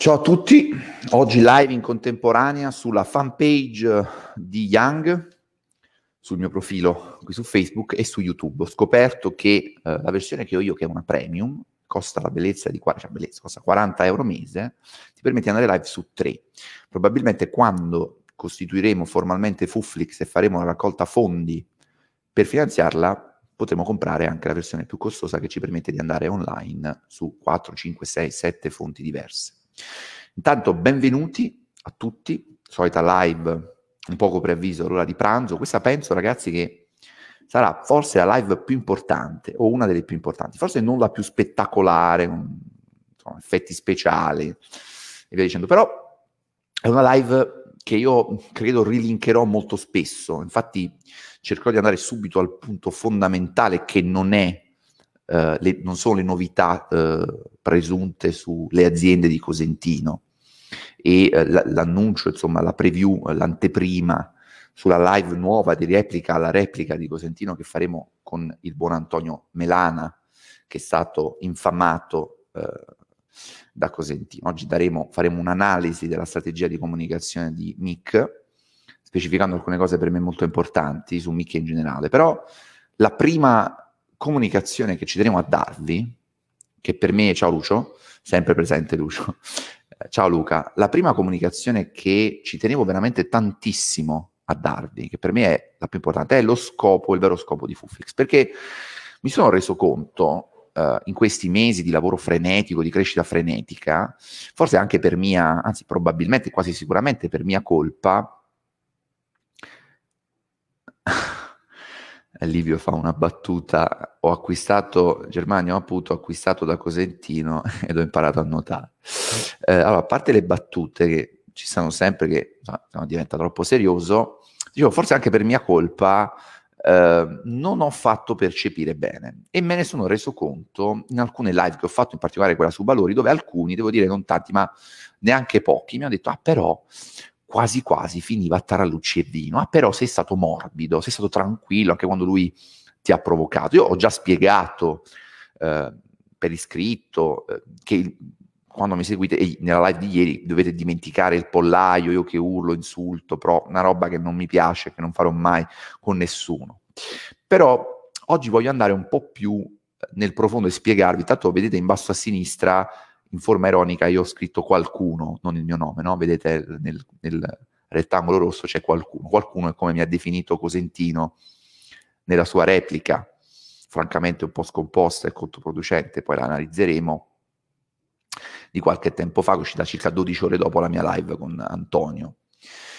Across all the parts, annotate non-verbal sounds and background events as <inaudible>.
Ciao a tutti, oggi live in contemporanea sulla fanpage di Young, sul mio profilo qui su Facebook e su YouTube. Ho scoperto che eh, la versione che ho io, che è una premium, costa la bellezza di cioè bellezza, costa 40 euro mese, ti permette di andare live su tre. Probabilmente quando costituiremo formalmente Fuflix e faremo la raccolta fondi per finanziarla, potremo comprare anche la versione più costosa che ci permette di andare online su 4, 5, 6, 7 fonti diverse. Intanto benvenuti a tutti, solita live un poco preavviso, l'ora di pranzo. Questa penso ragazzi che sarà forse la live più importante o una delle più importanti, forse non la più spettacolare, con insomma, effetti speciali e via dicendo, però è una live che io credo rilinkerò molto spesso, infatti cercherò di andare subito al punto fondamentale che non è Uh, le, non sono le novità uh, presunte sulle aziende di Cosentino e uh, l- l'annuncio, insomma, la preview, l'anteprima sulla live nuova di replica alla replica di Cosentino che faremo con il buon Antonio Melana, che è stato infamato da Cosentino. Oggi daremo, faremo un'analisi della strategia di comunicazione di Mick, specificando alcune cose per me molto importanti su Mick in generale, però la prima comunicazione che ci teniamo a darvi, che per me, ciao Lucio, sempre presente Lucio, <laughs> ciao Luca, la prima comunicazione che ci tenevo veramente tantissimo a darvi, che per me è la più importante, è lo scopo, il vero scopo di Fuflix, perché mi sono reso conto uh, in questi mesi di lavoro frenetico, di crescita frenetica, forse anche per mia, anzi probabilmente, quasi sicuramente per mia colpa, Livio fa una battuta, ho acquistato, Germania ho appunto acquistato da Cosentino <laughs> ed ho imparato a nuotare. Eh, allora, a parte le battute che ci sono sempre, che insomma, diventa troppo serioso, dicevo, forse anche per mia colpa eh, non ho fatto percepire bene e me ne sono reso conto in alcune live che ho fatto, in particolare quella su Valori, dove alcuni, devo dire non tanti, ma neanche pochi, mi hanno detto, ah però quasi quasi finiva a tarallucci e vino. Ah, però sei stato morbido, sei stato tranquillo anche quando lui ti ha provocato. Io ho già spiegato eh, per iscritto eh, che quando mi seguite e nella live di ieri dovete dimenticare il pollaio, io che urlo, insulto, però una roba che non mi piace, che non farò mai con nessuno. Però oggi voglio andare un po' più nel profondo e spiegarvi, tanto vedete in basso a sinistra in forma ironica io ho scritto qualcuno, non il mio nome, no? Vedete nel, nel rettangolo rosso c'è qualcuno. Qualcuno è come mi ha definito Cosentino nella sua replica, francamente un po' scomposta e controproducente, poi la analizzeremo, di qualche tempo fa, uscita circa 12 ore dopo la mia live con Antonio,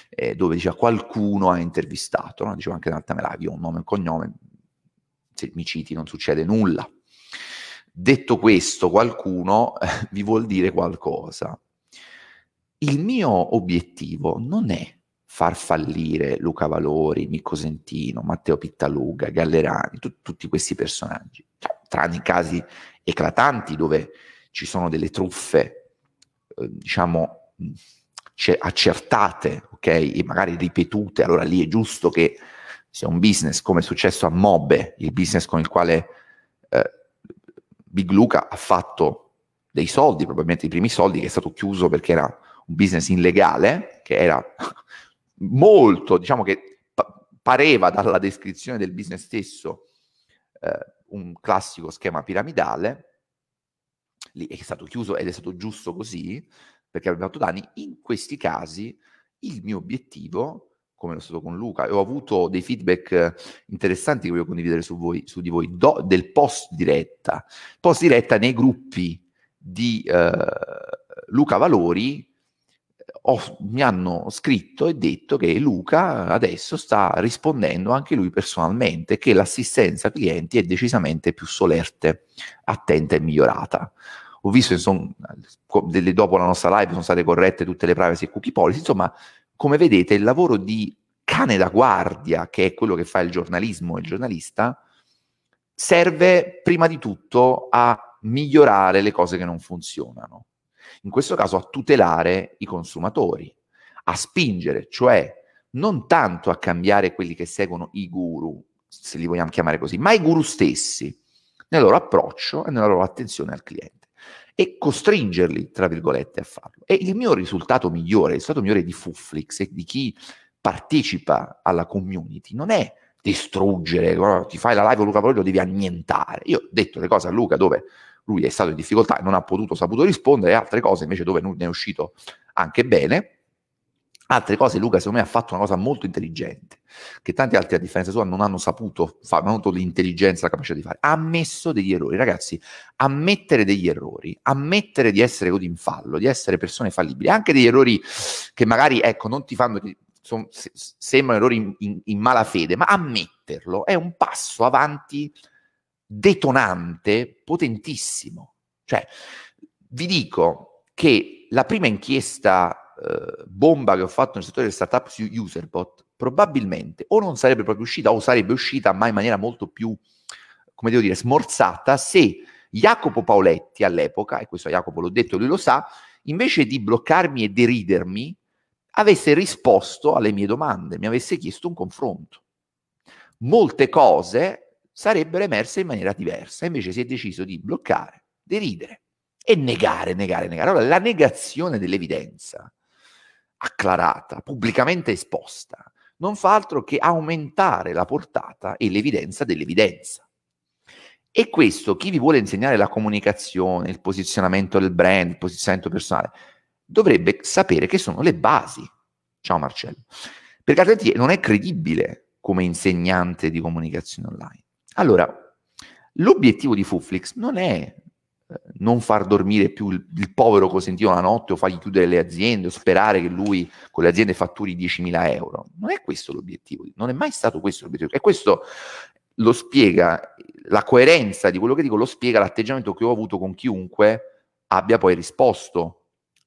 eh, dove diceva qualcuno ha intervistato, no? diceva anche nell'altra mia live, io ho un nome e un cognome, se mi citi non succede nulla. Detto questo, qualcuno <laughs> vi vuol dire qualcosa. Il mio obiettivo non è far fallire Luca Valori, Micco Sentino, Matteo Pittaluga, Gallerani, tu, tutti questi personaggi, tranne i casi eclatanti dove ci sono delle truffe, eh, diciamo, accertate, ok, e magari ripetute, allora lì è giusto che sia un business come è successo a Mobbe, il business con il quale Big Luca ha fatto dei soldi, probabilmente i primi soldi, che è stato chiuso perché era un business illegale, che era <laughs> molto, diciamo che pa- pareva dalla descrizione del business stesso eh, un classico schema piramidale, lì è stato chiuso ed è stato giusto così, perché aveva fatto danni. In questi casi il mio obiettivo come lo stato con Luca, e ho avuto dei feedback interessanti che voglio condividere su, voi, su di voi, do, del post diretta. Post diretta nei gruppi di eh, Luca Valori ho, mi hanno scritto e detto che Luca adesso sta rispondendo anche lui personalmente, che l'assistenza clienti è decisamente più solerte, attenta e migliorata. Ho visto, insomma, dopo la nostra live sono state corrette tutte le privacy e cookie policy, insomma, come vedete, il lavoro di cane da guardia, che è quello che fa il giornalismo e il giornalista, serve prima di tutto a migliorare le cose che non funzionano. In questo caso a tutelare i consumatori, a spingere, cioè non tanto a cambiare quelli che seguono i guru, se li vogliamo chiamare così, ma i guru stessi, nel loro approccio e nella loro attenzione al cliente. e costringerli, tra virgolette, a farlo. E il mio risultato migliore, il risultato migliore di Fuflix e di chi partecipa alla community non è distruggere, oh, ti fai la live con Luca Poi lo devi annientare. Io ho detto le cose a Luca dove lui è stato in difficoltà e non ha potuto, saputo rispondere, e altre cose invece dove ne è uscito anche bene. Altre cose Luca secondo me ha fatto una cosa molto intelligente, che tanti altri a differenza sua non hanno saputo non hanno avuto l'intelligenza, la capacità di fare. Ha ammesso degli errori. Ragazzi, ammettere degli errori, ammettere di essere così in fallo, di essere persone fallibili, anche degli errori che magari, ecco, non ti fanno, son, se, sembrano errori in, in, in malafede, ma ammetterlo è un passo avanti detonante, potentissimo. Cioè, vi dico che la prima inchiesta eh, bomba che ho fatto nel settore delle startup su Userbot, probabilmente o non sarebbe proprio uscita o sarebbe uscita ma in maniera molto più, come devo dire, smorzata se Jacopo Paoletti all'epoca, e questo Jacopo l'ho detto, lui lo sa, invece di bloccarmi e deridermi, avesse risposto alle mie domande, mi avesse chiesto un confronto. Molte cose sarebbero emerse in maniera diversa, invece si è deciso di bloccare, deridere e negare, negare, negare. Allora, la negazione dell'evidenza acclarata, pubblicamente esposta, non fa altro che aumentare la portata e l'evidenza dell'evidenza. E questo, chi vi vuole insegnare la comunicazione, il posizionamento del brand, il posizionamento personale, dovrebbe sapere che sono le basi. Ciao Marcello. Perché altrimenti non è credibile come insegnante di comunicazione online. Allora, l'obiettivo di Fuflix non è non far dormire più il, il, povero Cosentino la notte o fargli chiudere le aziende o sperare che lui con le aziende fatturi 10.000 euro. Non è questo l'obiettivo, non è mai stato questo l'obiettivo. E questo lo spiega, la coerenza di quello che dico lo spiega l'atteggiamento che ho avuto con chiunque abbia poi risposto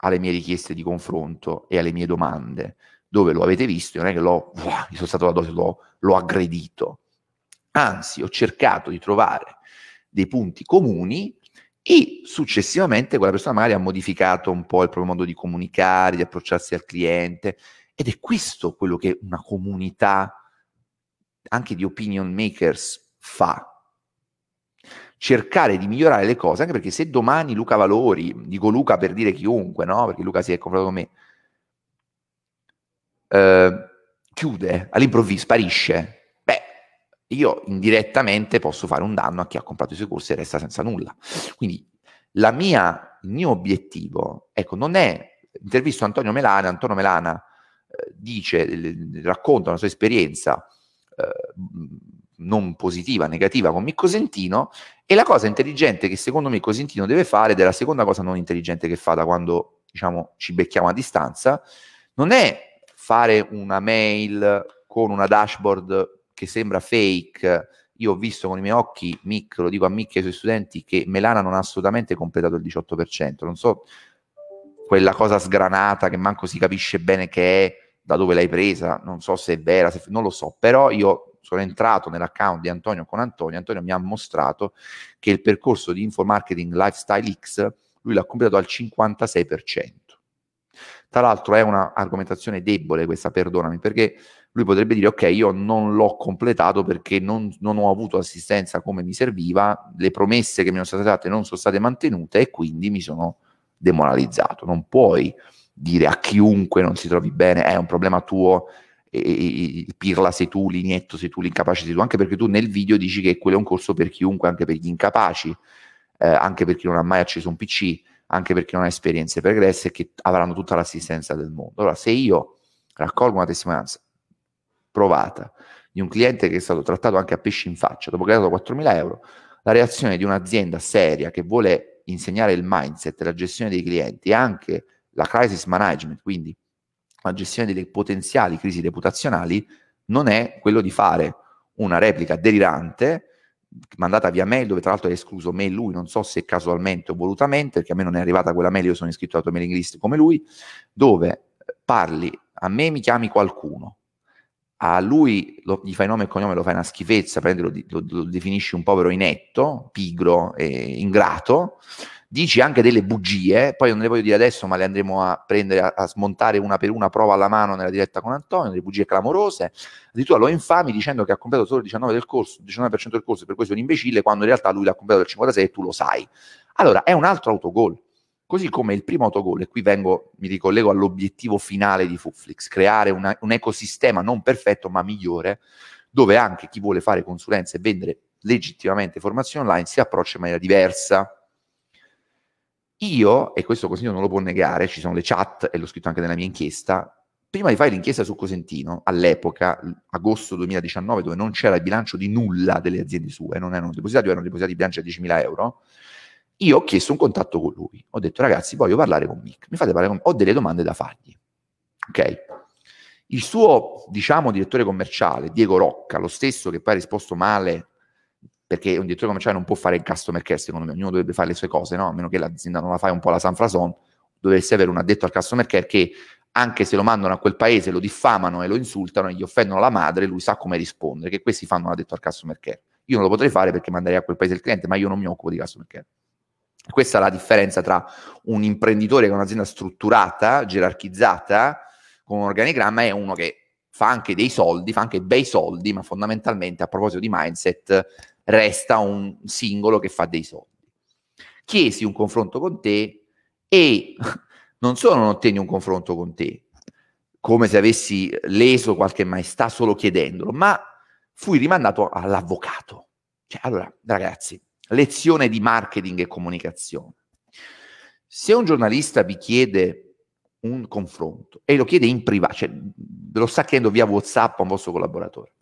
alle mie richieste di confronto e alle mie domande, dove lo avete visto, non è che l'ho, wow, sono stato dose, l'ho, l'ho aggredito. Anzi, ho cercato di trovare dei punti comuni e successivamente quella persona magari ha modificato un po' il proprio modo di comunicare, di approcciarsi al cliente ed è questo quello che una comunità anche di opinion makers fa. Cercare di migliorare le cose, anche perché se domani Luca Valori, dico Luca per dire chiunque, no? Perché Luca si è comprato con me, eh, chiude all'improvviso, sparisce, io indirettamente posso fare un danno a chi ha comprato i suoi corsi e resta senza nulla. Quindi mia, il mio obiettivo, ecco, non è, intervisto Antonio Melana, Antonio Melana eh, dice, racconta una sua esperienza eh, non positiva, negativa con Micco Sentino e la cosa intelligente che secondo me Cosentino deve fare, ed è la seconda cosa non intelligente che fa da quando diciamo ci becchiamo a distanza, non è fare una mail con una dashboard che sembra fake, io ho visto con i miei occhi, Mick, lo dico a Mick e ai suoi studenti, che Melana non ha assolutamente completato il 18%, non so quella cosa sgranata che manco si capisce bene che è, da dove l'hai presa, non so se è vera, se, non lo so, però io sono entrato nell'account di Antonio con Antonio, Antonio mi ha mostrato che il percorso di Info Marketing Lifestyle X lui l'ha completato al 56%. Tra l'altro è una argomentazione debole questa, perdonami, perché lui potrebbe dire ok, io non l'ho completato perché non, non, ho avuto assistenza come mi serviva, le promesse che mi sono state date non sono state mantenute e quindi mi sono demoralizzato. Non puoi dire a chiunque non si trovi bene, è un problema tuo, il pirla sei tu, l'inietto sei tu, l'incapace sei tu, anche perché tu nel video dici che quello è un corso per chiunque, anche per gli incapaci, eh, anche per chi non ha mai acceso un PC, anche per chi non ha esperienze pregresse e che avranno tutta l'assistenza del mondo. Allora, se io raccolgo una testimonianza provata di un cliente che è stato trattato anche a pesci in faccia dopo che ha dato 4.000 euro, la reazione di un'azienda seria che vuole insegnare il mindset, la gestione dei clienti e anche la crisis management, quindi la gestione delle potenziali crisi reputazionali, non è quello di fare una replica delirante mandata via mail dove tra l'altro è escluso me lui, non so se casualmente o volutamente, perché a me non è arrivata quella mail, io sono iscritto alla tua mailing list come lui, dove parli, a me mi chiami qualcuno, a lui lo, gli fai nome e cognome, lo fai una schifezza, lo, lo, lo, definisci un povero inetto, pigro e ingrato, dici anche delle bugie, poi non le voglio dire adesso, ma le andremo a prendere, a, a smontare una per una, prova alla mano nella diretta con Antonio, delle bugie clamorose, addirittura lo infami dicendo che ha completato solo il 19% del corso, 19% del corso per questo è un imbecille, quando in realtà lui l'ha completato il 56% e tu lo sai. allora è un altro autogol. Così come il primo autogol, e qui vengo, mi ricollego all'obiettivo finale di Fuflix, creare una, un ecosistema non perfetto ma migliore, dove anche chi vuole fare consulenza e vendere legittimamente formazione online si approccia in maniera diversa. Io, e questo Cosentino non lo può negare, ci sono le chat e l'ho scritto anche nella mia inchiesta, prima di fare l'inchiesta su Cosentino, all'epoca, agosto 2019, dove non c'era il bilancio di nulla delle aziende sue, non erano depositati, erano depositati bilanci a 10.000 euro, io ho chiesto un contatto con lui. Ho detto, ragazzi, voglio parlare con Mick, mi fate parlare con Ho delle domande da fargli. Ok? Il suo, diciamo, direttore commerciale, Diego Rocca, lo stesso che poi ha risposto male perché un direttore commerciale non può fare il customer care, secondo me, ognuno dovrebbe fare le sue cose, no? a meno che l'azienda non la fai un po' la San Frason, dovresti avere un addetto al customer care che anche se lo mandano a quel paese, lo diffamano e lo insultano e gli offendono la madre, lui sa come rispondere, che questi fanno un addetto al customer care. Io non lo potrei fare perché manderei a quel paese il cliente, ma io non mi occupo di customer care. Questa è la differenza tra un imprenditore che è un'azienda strutturata, gerarchizzata, con un organigramma e uno che fa anche dei soldi, fa anche bei soldi, ma fondamentalmente a proposito di mindset resta un singolo che fa dei soldi. Chiesi un confronto con te e <laughs> non solo non ottieni un confronto con te, come se avessi leso qualche maestà solo chiedendolo, ma fui rimandato all'avvocato. Cioè, allora, ragazzi, lezione di marketing e comunicazione. Se un giornalista vi chiede un confronto e lo chiede in privato, cioè ve lo sta chiedendo via WhatsApp a un vostro collaboratore,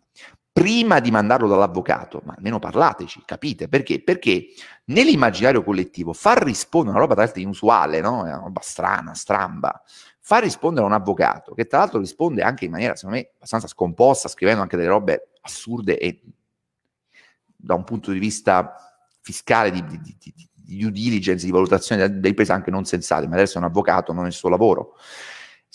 prima di mandarlo dall'avvocato, ma almeno parlateci, capite? Perché? Perché nell'immaginario collettivo far rispondere una roba tra l'altro inusuale, no? È una roba strana, stramba, far rispondere a un avvocato, che tra l'altro risponde anche in maniera, secondo me, abbastanza scomposta, scrivendo anche delle robe assurde e da un punto di vista fiscale, di, di, di, di due diligence, di valutazione delle imprese anche non sensate, ma adesso è un avvocato, non è il suo lavoro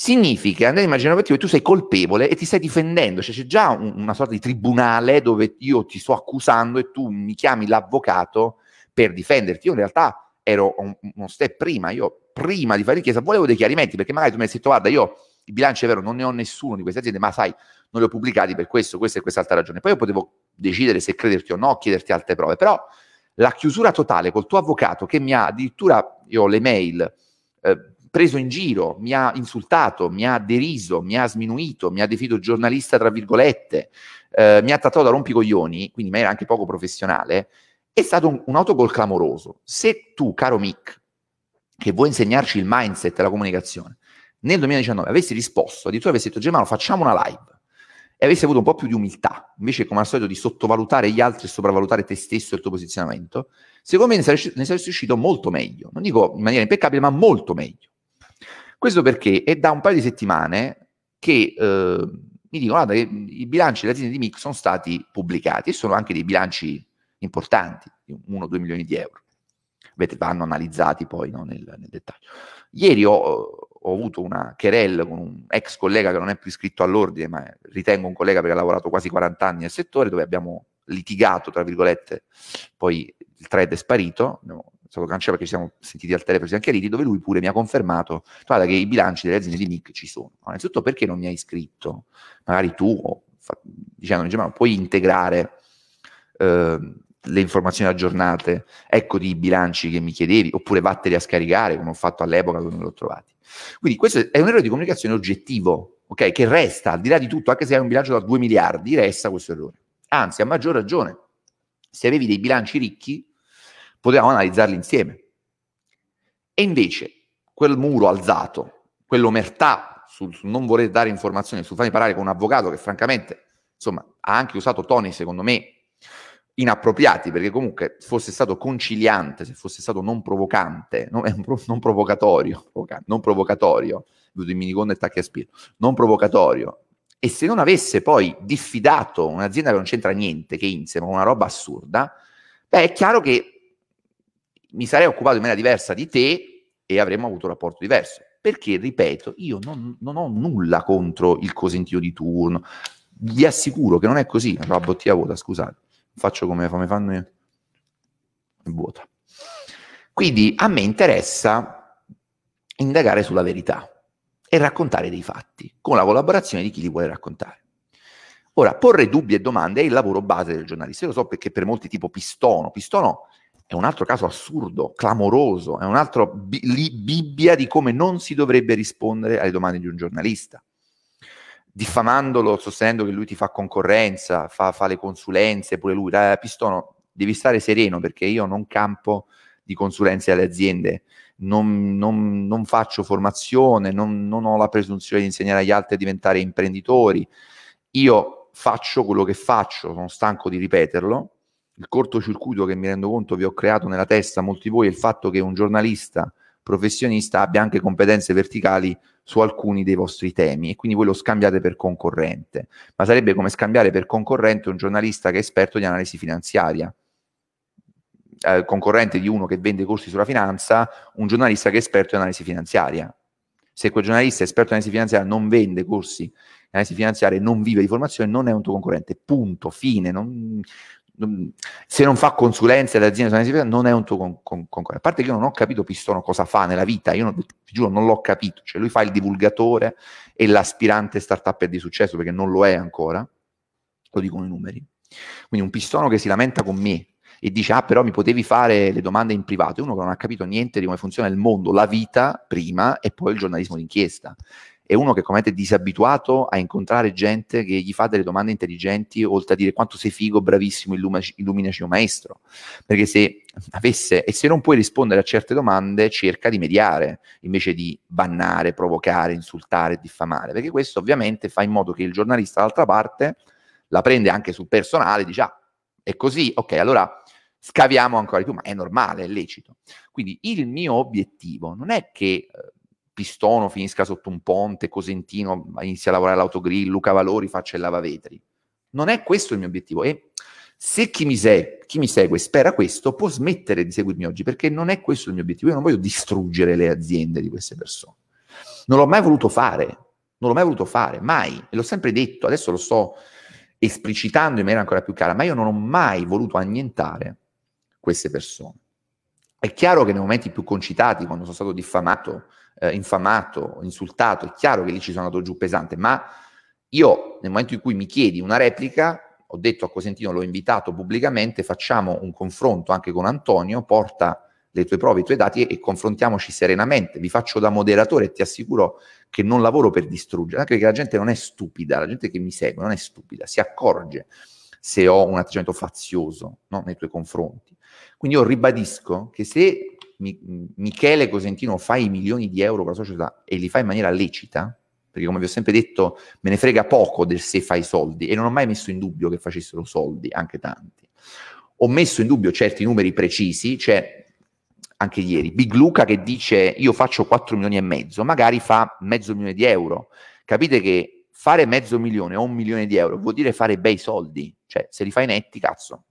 significa andare in immaginario che tu sei colpevole e ti stai difendendo, cioè c'è già un, una sorta di tribunale dove io ti sto accusando e tu mi chiami l'avvocato per difenderti. Io in realtà ero un, uno step prima, io prima di fare l'inchiesta volevo dei chiarimenti perché magari tu mi hai detto guarda io i bilanci è vero non ne ho nessuno di queste aziende ma sai non li ho pubblicati per questo, questa e quest'altra ragione. Poi io potevo decidere se crederti o no, chiederti altre prove, però la chiusura totale col tuo avvocato che mi ha addirittura, io ho le mail, eh, preso in giro, mi ha insultato, mi ha deriso, mi ha sminuito, mi ha definito giornalista, tra virgolette, eh, mi ha trattato da rompicoglioni, quindi in maniera anche poco professionale, è stato un, un autogol clamoroso. Se tu, caro Mick, che vuoi insegnarci il mindset e la comunicazione, nel 2019 avessi risposto, addirittura avessi detto Germano facciamo una live, e avessi avuto un po' più di umiltà, invece come al solito di sottovalutare gli altri e sopravvalutare te stesso e il tuo posizionamento, secondo me ne saresti, ne saresti uscito molto meglio. Non dico in maniera impeccabile, ma molto meglio. Questo perché è da un paio di settimane che eh, mi dicono che i bilanci delle aziende di MIC sono stati pubblicati e sono anche dei bilanci importanti, di 1-2 milioni di euro. Vedete, vanno analizzati poi no, nel, nel, dettaglio. Ieri ho, ho, avuto una querel con un ex collega che non è più iscritto all'ordine, ma ritengo un collega perché ha lavorato quasi 40 anni nel settore, dove abbiamo litigato, tra virgolette, poi il thread è sparito, abbiamo stato cancellato perché ci siamo sentiti al telefono, siamo chiariti, dove lui pure mi ha confermato, guarda che i bilanci delle aziende di Nick ci sono. Ma innanzitutto perché non mi hai iscritto? Magari tu, dicendo, ma puoi integrare eh, le informazioni aggiornate, ecco di bilanci che mi chiedevi, oppure vatteli a scaricare, come ho fatto all'epoca quando l'ho trovati. Quindi questo è un errore di comunicazione oggettivo, ok? Che resta, al di là di tutto, anche se hai un bilancio da 2 miliardi, resta questo errore. Anzi, a maggior ragione, se avevi dei bilanci ricchi, potevamo analizzarli insieme. E invece quel muro alzato, quell'omertà sul, sul non voler dare informazioni, sul farmi parlare con un avvocato che francamente, insomma, ha anche usato toni, secondo me, inappropriati, perché comunque fosse stato conciliante, se fosse stato non provocante, non, non provocatorio, non provocatorio, vedo in miniconda e tacchi non provocatorio, e se non avesse poi diffidato un'azienda che non c'entra niente, che insieme una roba assurda, beh, è chiaro che mi sarei occupato in maniera diversa di te e avremmo avuto un rapporto diverso. Perché, ripeto, io non, non ho nulla contro il cosentino di turno. Vi assicuro che non è così. La bottiglia vuota, scusate. Faccio come, come fanno io. È vuota. Quindi a me interessa indagare sulla verità e raccontare dei fatti, con la collaborazione di chi li vuole raccontare. Ora, porre dubbi e domande è il lavoro base del giornalista. Io lo so perché per molti tipo Pistono, Pistono è un altro caso assurdo, clamoroso, è un altro bi- bibbia di come non si dovrebbe rispondere alle domande di un giornalista. Diffamandolo, sostenendo che lui ti fa concorrenza, fa, fa le consulenze, pure lui. Eh, Pistono, devi stare sereno perché io non campo di consulenze alle aziende, non, non, non faccio formazione, non, non ho la presunzione di insegnare agli altri a diventare imprenditori. Io faccio quello che faccio, sono stanco di ripeterlo, il cortocircuito che mi rendo conto vi ho creato nella testa, molti di voi, è il fatto che un giornalista professionista abbia anche competenze verticali su alcuni dei vostri temi e quindi voi lo scambiate per concorrente, ma sarebbe come scambiare per concorrente un giornalista che è esperto di analisi finanziaria, eh, concorrente di uno che vende corsi sulla finanza, un giornalista che è esperto di analisi finanziaria. Se quel giornalista esperto di analisi finanziaria non vende corsi di analisi finanziaria e non vive di formazione, non è un tuo concorrente, punto, fine. Non, se non fa consulenze alle aziende non è un tuo con, con, concorrente. A parte che io non ho capito Pistono cosa fa nella vita, io non, ti giuro non l'ho capito, cioè lui fa il divulgatore e l'aspirante startup di successo perché non lo è ancora, lo dicono i numeri. Quindi un Pistono che si lamenta con me e dice ah però mi potevi fare le domande in privato, uno che non ha capito niente di come funziona il mondo, la vita prima e poi il giornalismo d'inchiesta è uno che come è disabituato a incontrare gente che gli fa delle domande intelligenti, oltre a dire quanto sei figo, bravissimo, illuminaci un maestro. Perché se avesse, e se non puoi rispondere a certe domande, cerca di mediare, invece di bannare, provocare, insultare, diffamare. Perché questo ovviamente fa in modo che il giornalista dall'altra parte la prende anche sul personale, dice ah, è così, ok, allora scaviamo ancora di più, ma è normale, è lecito. Quindi il mio obiettivo non è che eh, Pistono finisca sotto un ponte, Cosentino inizia a lavorare all'autogrill, Luca Valori faccia il lavavetri. Non è questo il mio obiettivo e se chi mi, se- chi mi segue spera questo può smettere di seguirmi oggi perché non è questo il mio obiettivo. Io non voglio distruggere le aziende di queste persone. Non l'ho mai voluto fare, non l'ho mai voluto fare, mai. E l'ho sempre detto, adesso lo sto esplicitando in maniera ancora più chiara, ma io non ho mai voluto annientare queste persone. È chiaro che nei momenti più concitati, quando sono stato diffamato, eh, infamato, insultato, è chiaro che lì ci sono andato giù pesante, ma io nel momento in cui mi chiedi una replica, ho detto a Cosentino, l'ho invitato pubblicamente, facciamo un confronto anche con Antonio, porta le tue prove, i tuoi dati e, confrontiamoci serenamente. Vi faccio da moderatore e ti assicuro che non lavoro per distruggere, anche perché la gente non è stupida, la gente che mi segue non è stupida, si accorge se ho un atteggiamento fazioso no, nei tuoi confronti. Quindi io ribadisco che se Michele Cosentino fa i milioni di euro per la società e li fa in maniera lecita, perché come vi ho sempre detto me ne frega poco del se fai soldi e non ho mai messo in dubbio che facessero soldi, anche tanti. Ho messo in dubbio certi numeri precisi, cioè anche ieri, Big Luca che dice io faccio 4 milioni e mezzo, magari fa mezzo milione di euro. Capite che fare mezzo milione o un milione di euro vuol dire fare bei soldi, cioè se li fai netti, cazzo,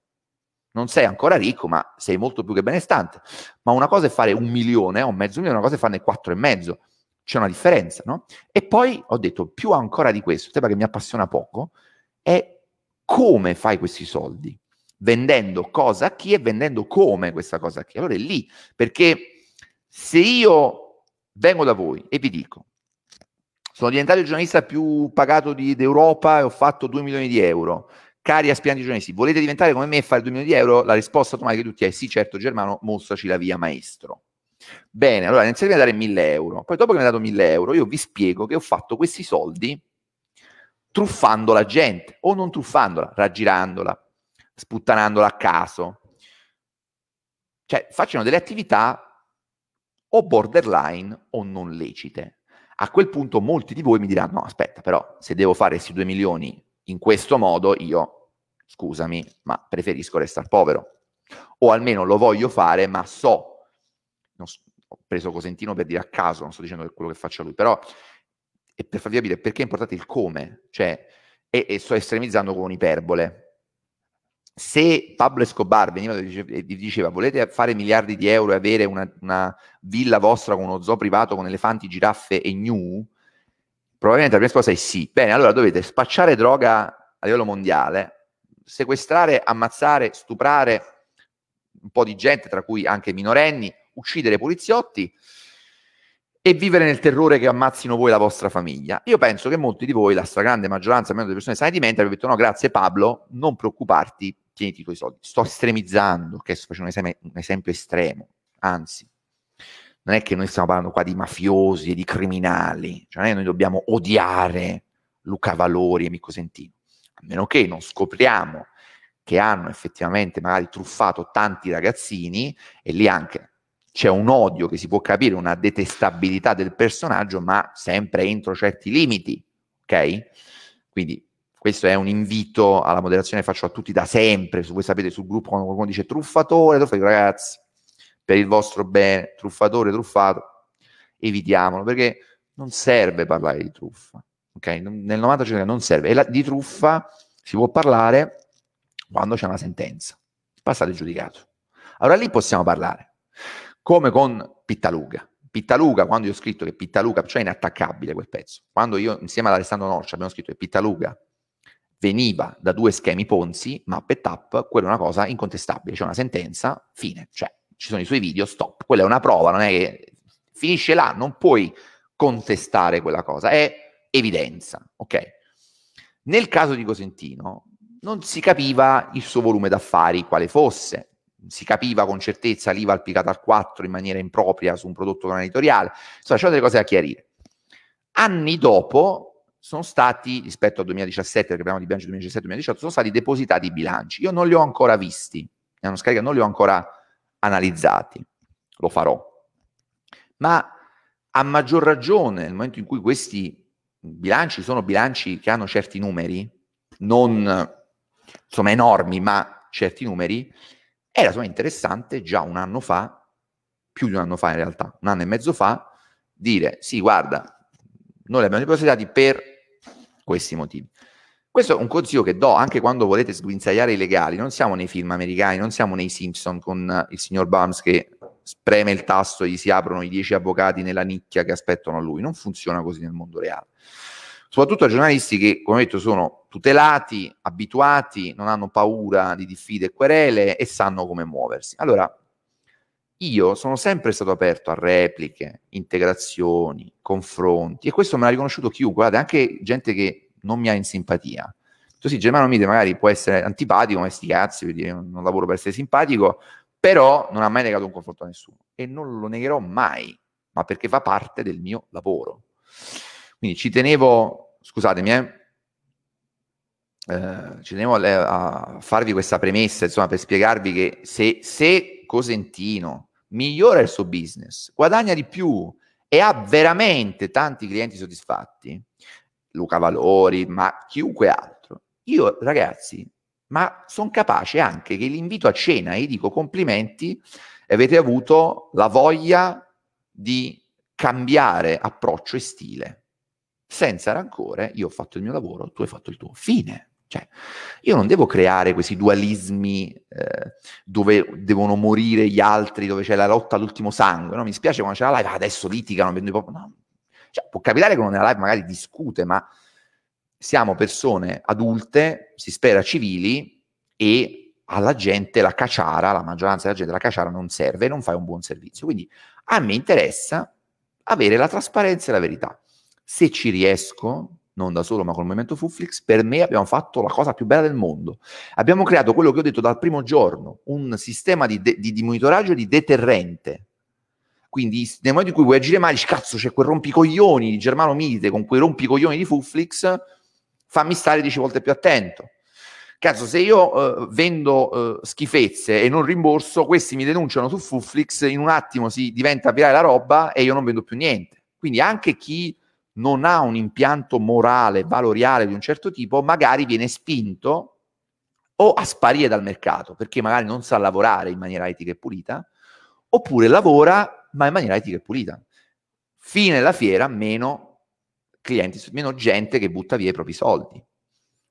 non sei ancora ricco, ma sei molto più che benestante. Ma una cosa è fare un milione o mezzo milione, una cosa è farne quattro e mezzo. C'è una differenza, no? E poi ho detto, più ancora di questo, il tema che mi appassiona poco, è come fai questi soldi. Vendendo cosa a chi e vendendo come questa cosa a chi. Allora è lì, perché se io vengo da voi e vi dico, sono diventato il giornalista più pagato di, d'Europa e ho fatto 2 milioni di euro, Cari aspiranti giornalisti, volete diventare come me e fare 2 milioni di euro? La risposta automatica di tutti è sì, certo, Germano, mostraci la via, maestro. Bene, allora iniziate a dare 1000 euro. Poi dopo che mi ha dato 1000 euro, io vi spiego che ho fatto questi soldi truffando la gente, o non truffandola, raggirandola, sputtanandola a caso. Cioè, facciano delle attività o borderline o non lecite. A quel punto molti di voi mi diranno, no, aspetta, però se devo fare questi 2 milioni in questo modo io scusami, ma preferisco restare povero. O almeno lo voglio fare, ma so, so, ho preso Cosentino per dire a caso, non sto dicendo che quello che faccia lui, però è per farvi capire perché è importante il come, cioè, e, e sto estremizzando con un'iperbole. Se Pablo Escobar veniva e diceva volete fare miliardi di euro e avere una, una villa vostra con uno zoo privato con elefanti, giraffe e gnu, probabilmente la prima risposta è sì. Bene, allora dovete spacciare droga a livello mondiale, sequestrare, ammazzare, stuprare un po' di gente, tra cui anche minorenni, uccidere poliziotti e vivere nel terrore che ammazzino voi e la vostra famiglia. Io penso che molti di voi, la stragrande maggioranza, almeno delle persone sane di mente, avrebbero detto no, grazie Pablo, non preoccuparti, tieniti i tuoi soldi. Sto estremizzando, che sto facendo un esempio, un esempio estremo, anzi, non è che noi stiamo parlando qua di mafiosi e di criminali, cioè noi dobbiamo odiare Luca Valori e Mico Sentino, a meno che non scopriamo che hanno effettivamente magari truffato tanti ragazzini e lì anche c'è un odio che si può capire, una detestabilità del personaggio, ma sempre entro certi limiti, ok? Quindi questo è un invito alla moderazione che faccio a tutti da sempre, su voi sapete sul gruppo quando qualcuno dice truffatore, truffatore ragazzi, per il vostro bene, truffatore, truffato, evitiamolo, perché non serve parlare di truffa, ok? Nel 90% non serve, e la, di truffa si può parlare quando c'è una sentenza, passato e giudicato. Allora lì possiamo parlare, come con Pittaluga. Pittaluga, quando io ho scritto che Pittaluga, cioè inattaccabile quel pezzo, quando io insieme ad Alessandro Norcia abbiamo scritto che Pittaluga veniva da due schemi Ponzi, map e tap, quella è una cosa incontestabile, c'è una sentenza, fine, cioè ci sono i suoi video, stop, quella è una prova, non è che finisce là, non puoi contestare quella cosa, è evidenza, ok? Nel caso di Cosentino non si capiva il suo volume d'affari quale fosse, si capiva con certezza l'IVA applicata al 4 in maniera impropria su un prodotto non editoriale, insomma c'erano delle cose da chiarire. Anni dopo sono stati, rispetto al 2017, perché parliamo di bilancio 2017-2018, sono stati depositati i bilanci. Io non li ho ancora visti, hanno scaricato, non li ho ancora analizzati, lo farò. Ma a maggior ragione, nel momento in cui questi bilanci sono bilanci che hanno certi numeri, non insomma enormi, ma certi numeri, era insomma interessante già un anno fa, più di un anno fa in realtà, un anno e mezzo fa, dire sì, guarda, noi li abbiamo depositati per questi motivi. Questo è un consiglio che do anche quando volete sguinzagliare i legali. Non siamo nei film americani, non siamo nei Simpson con il signor Bums che spreme il tasto e gli si aprono i dieci avvocati nella nicchia che aspettano a lui. Non funziona così nel mondo reale. Soprattutto a giornalisti che, come ho detto, sono tutelati, abituati, non hanno paura di diffide e querele e sanno come muoversi. Allora, io sono sempre stato aperto a repliche, integrazioni, confronti e questo me l'ha riconosciuto chiunque, guardate, anche gente che non mi ha in simpatia. Così Germano Mite magari può essere antipatico, ma sti cazzi, dire, non lavoro per essere simpatico, però non ha mai negato un confronto a nessuno e non lo negherò mai, ma perché fa parte del mio lavoro. Quindi ci tenevo, scusatemi, eh, eh, ci tenevo a, a, farvi questa premessa, insomma, per spiegarvi che se, se Cosentino migliora il suo business, guadagna di più e ha veramente tanti clienti soddisfatti, Luca Valori, ma chiunque altro. Io, ragazzi, ma sono capace anche che l'invito a cena e dico complimenti, avete avuto la voglia di cambiare approccio e stile. Senza rancore, io ho fatto il mio lavoro, tu hai fatto il tuo. Fine. Cioè, io non devo creare questi dualismi eh, dove devono morire gli altri, dove c'è la lotta all'ultimo sangue. No? Mi spiace quando c'è la live, ah, adesso litigano, no, cioè, può capitare che uno nella live magari discute, ma siamo persone adulte, si spera civili, e alla gente la caciara, la maggioranza della gente la caciara non serve e non fai un buon servizio. Quindi a me interessa avere la trasparenza e la verità. Se ci riesco, non da solo ma col movimento Fuflix, per me abbiamo fatto la cosa più bella del mondo. Abbiamo creato quello che ho detto dal primo giorno, un sistema di, de- di, monitoraggio di deterrente. Quindi nel momento in cui vuoi agire male, dici, cazzo, c'è quel rompicoglioni di Germano Milite con quei rompicoglioni di Fuflix, fammi stare dieci volte più attento. Cazzo, se io uh, vendo uh, schifezze e non rimborso, questi mi denunciano su Fuflix, in un attimo si diventa virale la roba e io non vendo più niente. Quindi anche chi non ha un impianto morale, valoriale di un certo tipo, magari viene spinto o a sparire dal mercato, perché magari non sa lavorare in maniera etica e pulita, oppure lavora ma in maniera etica e pulita. Fine della fiera, meno clienti, meno gente che butta via i propri soldi.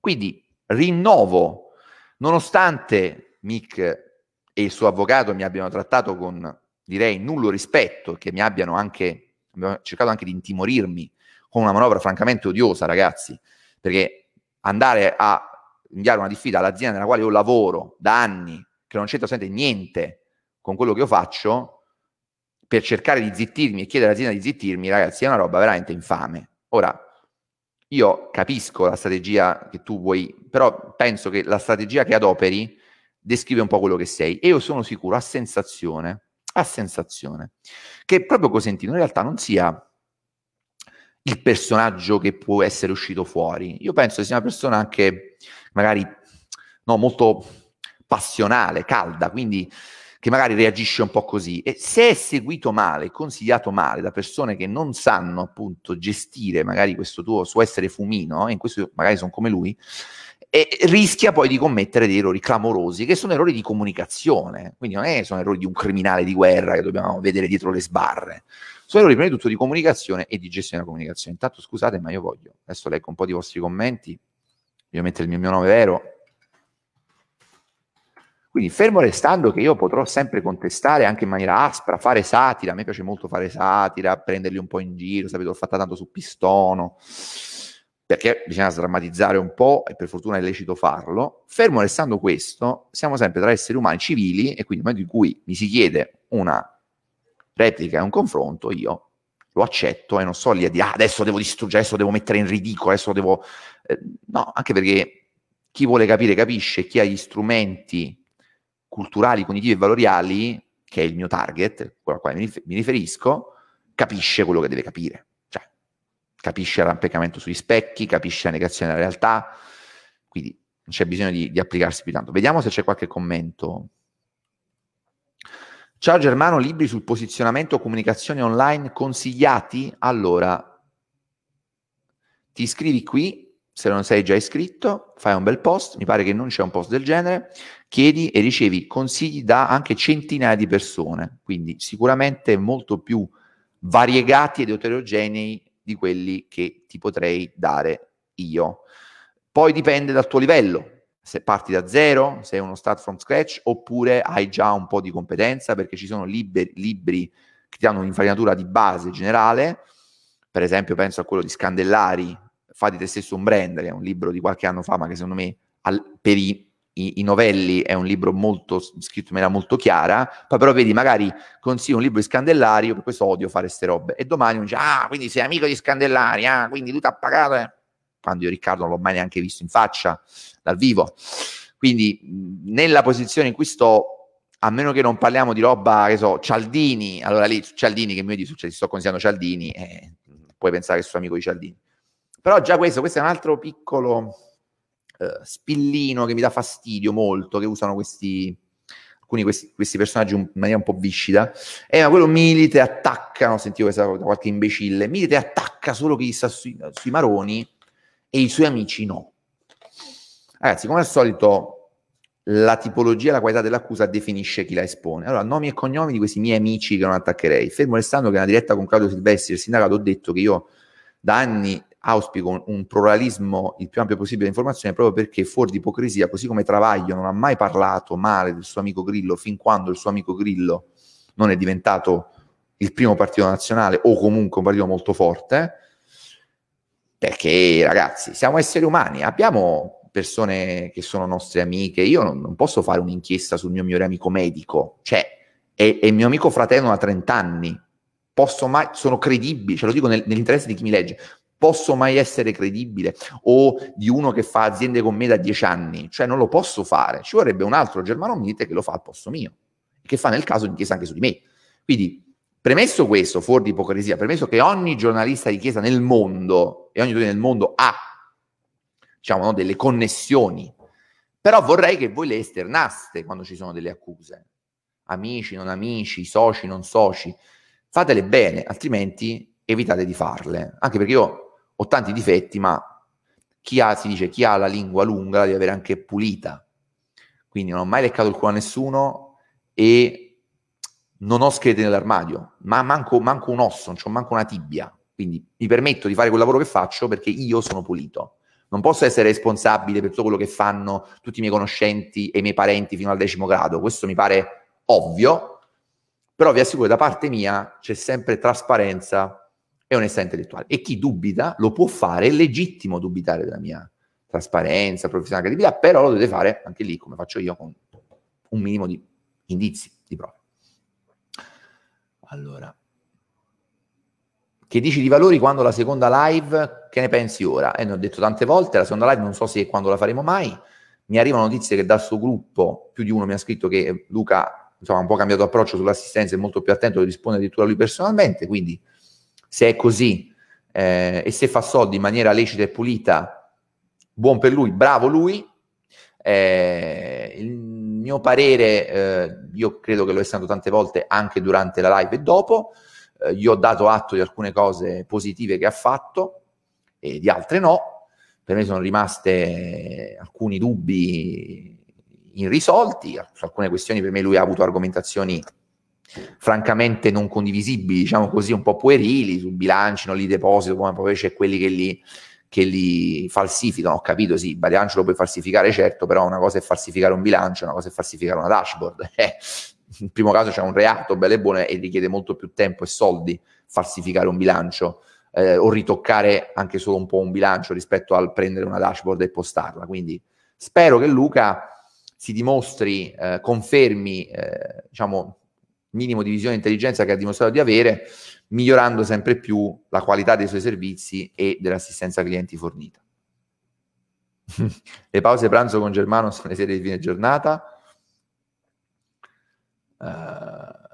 Quindi rinnovo, nonostante Mick e il suo avvocato mi abbiano trattato con, direi, nullo rispetto, che mi abbiano anche, abbiamo cercato anche di intimorirmi con una manovra francamente odiosa, ragazzi, perché andare a inviare una diffida all'azienda nella quale io lavoro da anni, che non c'entra niente con quello che io faccio, per cercare di zittirmi e chiedere all'azienda di zittirmi, ragazzi, è una roba veramente infame. Ora, io capisco la strategia che tu vuoi, però penso che la strategia che adoperi descrive un po' quello che sei. E io sono sicuro, a sensazione, a sensazione, che proprio Cosentino in realtà non sia il personaggio che può essere uscito fuori. Io penso che sia una persona anche magari no, molto passionale, calda, quindi che magari reagisce un po' così. E se è seguito male, consigliato male da persone che non sanno appunto gestire magari questo tuo suo essere fumino, e in questo magari sono come lui, e rischia poi di commettere dei errori clamorosi, che sono errori di comunicazione, quindi non è, sono errori di un criminale di guerra che dobbiamo vedere dietro le sbarre, sono errori prima di tutto di comunicazione e di gestione della comunicazione. Intanto scusate, ma io voglio, adesso leggo un po' di vostri commenti, metto il mio, mio nome vero, quindi fermo restando che io potrò sempre contestare anche in maniera aspra, fare satira, a me piace molto fare satira, prenderli un po' in giro, sapete, l'ho fatta tanto su Pistono, perché bisogna sdrammatizzare un po' e per fortuna è lecito farlo. Fermo restando questo, siamo sempre tra esseri umani civili e quindi nel momento in cui mi si chiede una replica e un confronto, io lo accetto e non sto lì a dire ah, adesso devo distruggere, adesso devo mettere in ridicolo, adesso devo... Eh, no, anche perché chi vuole capire capisce, chi ha gli strumenti culturali, cognitivi e valoriali, che è il mio target, quello a quale mi riferisco, capisce quello che deve capire. Cioè, capisce l'arrampicamento sugli specchi, capisce la negazione della realtà, quindi non c'è bisogno di, di applicarsi più tanto. Vediamo se c'è qualche commento. Ciao Germano, libri sul posizionamento comunicazione online consigliati? Allora, ti iscrivi qui, se non sei già iscritto, fai un bel post, mi pare che non c'è un post del genere, chiedi e ricevi consigli da anche centinaia di persone, quindi sicuramente molto più variegati ed eterogenei di quelli che ti potrei dare io. Poi dipende dal tuo livello, se parti da zero, sei uno start from scratch, oppure hai già un po' di competenza perché ci sono libri, libri che ti danno un'infarinatura di base generale, per esempio penso a quello di Scandellari, Fa di te stesso un brand, che è un libro di qualche anno fa, ma che secondo me al, per i, i, i, novelli è un libro molto scritto in maniera molto chiara, poi però vedi magari consiglio un libro di Scandellari, io per questo odio fare queste robe, e domani uno dice, ah, quindi sei amico di Scandellari, ah, quindi lui ti ha pagato, eh. quando io Riccardo non l'ho mai neanche visto in faccia, dal vivo. Quindi nella posizione in cui sto, a meno che non parliamo di roba, che so, Cialdini, allora lì Cialdini che mi dici, cioè, sto consigliando Cialdini, eh, puoi pensare che sono amico di Cialdini. Però già questo, questo è un altro piccolo uh, spillino che mi dà fastidio molto, che usano questi, alcuni questi, questi personaggi in maniera un po' viscida. Eh, quello Milite attacca, no, sentivo questa da qualche imbecille, Milite attacca solo chi sta sui, sui maroni e i suoi amici no. Ragazzi, come al solito, la tipologia, la qualità dell'accusa definisce chi la espone. Allora, nomi e cognomi di questi miei amici che non attaccherei. Fermo restando che nella diretta con Claudio Silvestri, il sindacato, ho detto che io da anni auspico un, pluralismo il più ampio possibile di informazioni proprio perché fuori di ipocrisia, così come Travaglio non ha mai parlato male del suo amico Grillo fin quando il suo amico Grillo non è diventato il primo partito nazionale o comunque un partito molto forte, perché ragazzi, siamo esseri umani, abbiamo persone che sono nostre amiche, io non, non posso fare un'inchiesta sul mio migliore amico medico, cioè è, è mio amico fratello da 30 anni, posso mai, sono credibili, ce lo dico nel, nell'interesse di chi mi legge, posso mai essere credibile? O di uno che fa aziende con me da dieci anni, cioè non lo posso fare, ci vorrebbe un altro Germano Mite che lo fa al posto mio, che fa nel caso di Chiesa anche su di me. Quindi, premesso questo, fuori di ipocrisia, premesso che ogni giornalista di Chiesa nel mondo e ogni giornalista nel mondo ha, diciamo, no, delle connessioni, però vorrei che voi le esternaste quando ci sono delle accuse, amici, non amici, soci, non soci, fatele bene, altrimenti evitate di farle, anche perché io ho tanti difetti, ma chi ha, si dice, chi ha la lingua lunga la deve avere anche pulita. Quindi non ho mai leccato il culo a nessuno e non ho scheletri nell'armadio, ma manco, manco un osso, non ho manco una tibia. Quindi mi permetto di fare quel lavoro che faccio perché io sono pulito. Non posso essere responsabile per tutto quello che fanno tutti i miei conoscenti e i miei parenti fino al decimo grado. Questo mi pare ovvio, però vi assicuro che da parte mia c'è sempre trasparenza è onestà intellettuale. E chi dubita lo può fare, è legittimo dubitare della mia trasparenza, professionale credibilità, però lo deve fare anche lì, come faccio io, con un minimo di indizi, di prove. Allora, che dici di valori quando la seconda live, che ne pensi ora? Eh, ne ho detto tante volte, la seconda live non so se è quando la faremo mai, mi arrivano notizie che dal suo gruppo più di uno mi ha scritto che Luca insomma, ha un po' cambiato approccio sull'assistenza, è molto più attento, risponde addirittura lui personalmente, quindi se è così eh, e se fa soldi in maniera lecita e pulita, buon per lui, bravo lui. Eh, il mio parere, eh, io credo che lo è stato tante volte anche durante la live e dopo, eh, gli ho dato atto di alcune cose positive che ha fatto e di altre no. Per me sono rimaste alcuni dubbi irrisolti, su alcune questioni per me lui ha avuto argomentazioni francamente non condivisibili, diciamo così, un po' puerili, su bilanci, non li deposito, come poi c'è quelli che li, che li falsificano, ho capito, sì, il bilancio lo puoi falsificare, certo, però una cosa è falsificare un bilancio, una cosa è falsificare una dashboard. <laughs> Eh, in primo caso c'è un reato, belle e buone, e richiede molto più tempo e soldi falsificare un bilancio eh, o ritoccare anche solo un po' un bilancio rispetto al prendere una dashboard e postarla. Quindi spero che Luca si dimostri, eh, confermi, eh, diciamo, minimo di visione e intelligenza che ha dimostrato di avere, migliorando sempre più la qualità dei suoi servizi e dell'assistenza clienti fornita. <laughs> le pause pranzo con Germano sono le serie di fine giornata. Uh,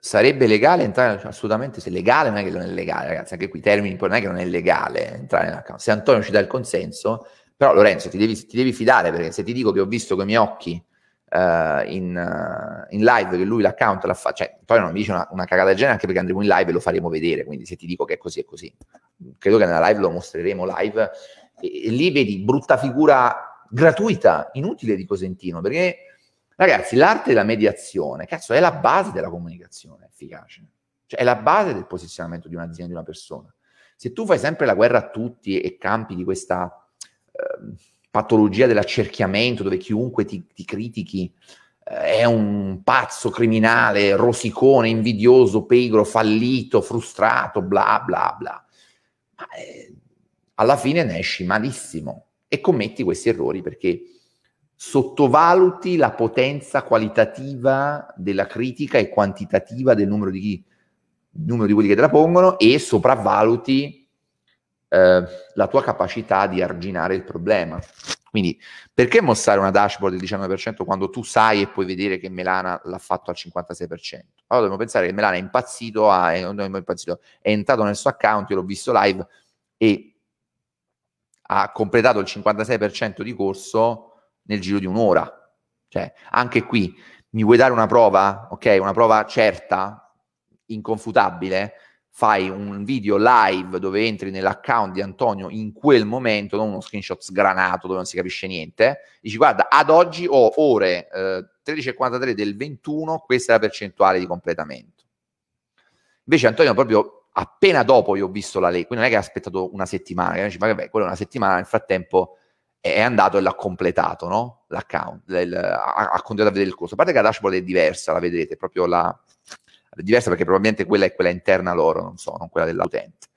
sarebbe legale entrare assolutamente se legale non è che non è legale ragazzi anche qui termini non è che non è legale entrare nell'account se Antonio ci dà il consenso però Lorenzo ti devi, ti devi fidare perché se ti dico che ho visto con i miei occhi uh, in, uh, in, live che lui l'account l'ha fatto, cioè poi non mi dice una, una cagata del genere anche perché andremo in live e lo faremo vedere, quindi se ti dico che è così è così. Credo che nella live lo mostreremo live e, e lì vedi brutta figura gratuita, inutile di Cosentino, perché ragazzi l'arte della mediazione, cazzo, è la base della comunicazione efficace, cioè è la base del posizionamento di un'azienda, di una persona. Se tu fai sempre la guerra a tutti e campi di questa... Eh, patologia dell'accerchiamento dove chiunque ti, ti critichi eh, è un pazzo criminale, rosicone, invidioso, pegro, fallito, frustrato, bla bla bla. Ma, eh, alla fine ne esci malissimo e commetti questi errori perché sottovaluti la potenza qualitativa della critica e quantitativa del numero di, chi, numero di quelli che te la pongono e sopravvaluti eh, la tua capacità di arginare il problema. Quindi, perché mostrare una dashboard del 19% quando tu sai e puoi vedere che Melana l'ha fatto al 56%? Allora dobbiamo pensare che Melana è impazzito, ha, è, è, impazzito, è entrato nel suo account, io l'ho visto live e ha completato il 56% di corso nel giro di un'ora. Cioè, anche qui, mi vuoi dare una prova, ok? Una prova certa, inconfutabile? Fai un video live dove entri nell'account di Antonio in quel momento, non uno screenshot sgranato dove non si capisce niente, dici guarda, ad oggi ho ore eh, 13.43 del 21, questa è la percentuale di completamento. Invece Antonio proprio appena dopo io ho visto la legge, quindi non è che ha aspettato una settimana, che dice, ma vabbè, quella è una settimana, nel frattempo è andato e l'ha completato, no? L'account, il, ha, ha continuato a vedere il corso. A parte che la dashboard è diversa, la vedrete, proprio la, diversa perché probabilmente quella è quella interna loro, non so, non quella dell'utente.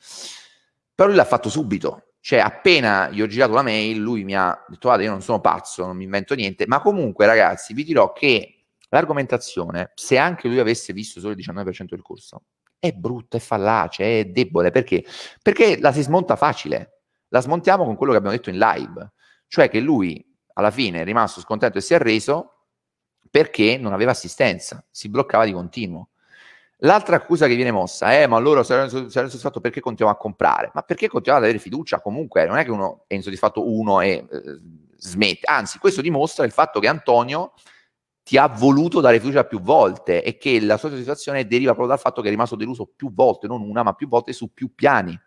Però lui l'ha fatto subito, cioè appena gli ho girato la mail, lui mi ha detto guarda io non sono pazzo, non mi invento niente, ma comunque ragazzi vi dirò che l'argomentazione, se anche lui avesse visto solo il 19% del corso, è brutta, è fallace, è debole, perché? Perché la si smonta facile, la smontiamo con quello che abbiamo detto in live, cioè che lui alla fine è rimasto scontento e si è arreso perché non aveva assistenza, si bloccava di continuo. L'altra accusa che viene mossa è: ma allora se ero insoddisfatto perché continuiamo a comprare? Ma perché continuiamo ad avere fiducia? Comunque, non è che uno è insoddisfatto uno e eh, smette, anzi, questo dimostra il fatto che Antonio ti ha voluto dare fiducia più volte e che la sua soddisfazione deriva proprio dal fatto che è rimasto deluso più volte, non una, ma più volte su più piani.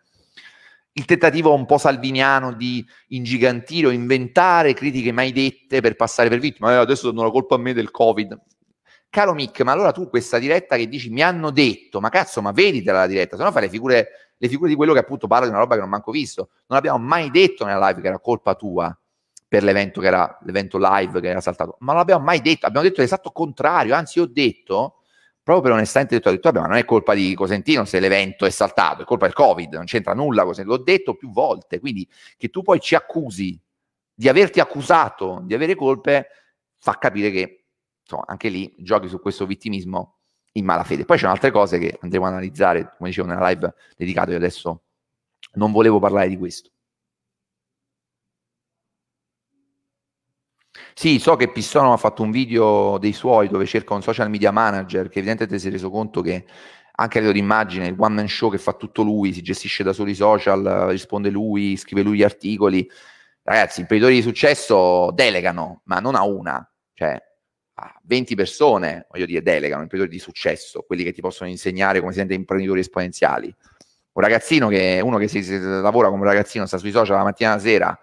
Il tentativo un po' salviniano di ingigantire o inventare critiche mai dette per passare per vittima, eh, adesso danno la colpa a me del Covid caro Mick, ma allora tu questa diretta che dici mi hanno detto, ma cazzo, ma veditela la diretta, se no fai le figure, le figure di quello che appunto parla di una roba che non manco visto. Non abbiamo mai detto nella live che era colpa tua per l'evento che era l'evento live che era saltato, ma non l'abbiamo mai detto, abbiamo detto l'esatto contrario, anzi ho detto proprio per onestà intellettuale, ho detto, vabbè, ma non è colpa di Cosentino se l'evento è saltato, è colpa del Covid, non c'entra nulla Cosentino, l'ho detto più volte, quindi che tu poi ci accusi di averti accusato di avere colpe fa capire che insomma, anche lì giochi su questo vittimismo in malafede. Poi c'erano altre cose che andremo a analizzare, come dicevo nella live dedicata, io adesso non volevo parlare di questo. Sì, so che Pistono ha fatto un video dei suoi dove cerca un social media manager che evidentemente si è reso conto che anche a livello di immagine, il one man show che fa tutto lui, si gestisce da soli i social, risponde lui, scrive lui gli articoli. Ragazzi, imprenditori di successo delegano, ma non a una, cioè a 20 persone, voglio dire, delegano, imprenditori di successo, quelli che ti possono insegnare come si sente imprenditori esponenziali. Un ragazzino che, uno che si, si lavora come un ragazzino, sta sui social la mattina e la sera,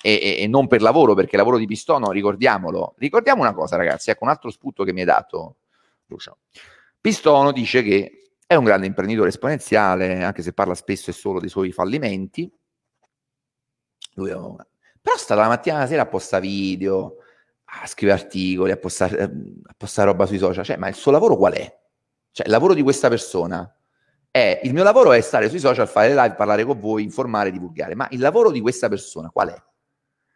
e, e, non per lavoro, perché lavoro di Pistono, ricordiamolo. Ricordiamo una cosa, ragazzi, ecco un altro spunto che mi hai dato, Lucio. Pistono dice che è un grande imprenditore esponenziale, anche se parla spesso e solo dei suoi fallimenti. Lui è un... Però sta dalla mattina alla sera a postare video, a scrivere articoli, a postare, a postare roba sui social. Cioè, ma il suo lavoro qual è? Cioè, il lavoro di questa persona è... Il mio lavoro è stare sui social, fare live, parlare con voi, informare, divulgare. Ma il lavoro di questa persona qual è? Cioè,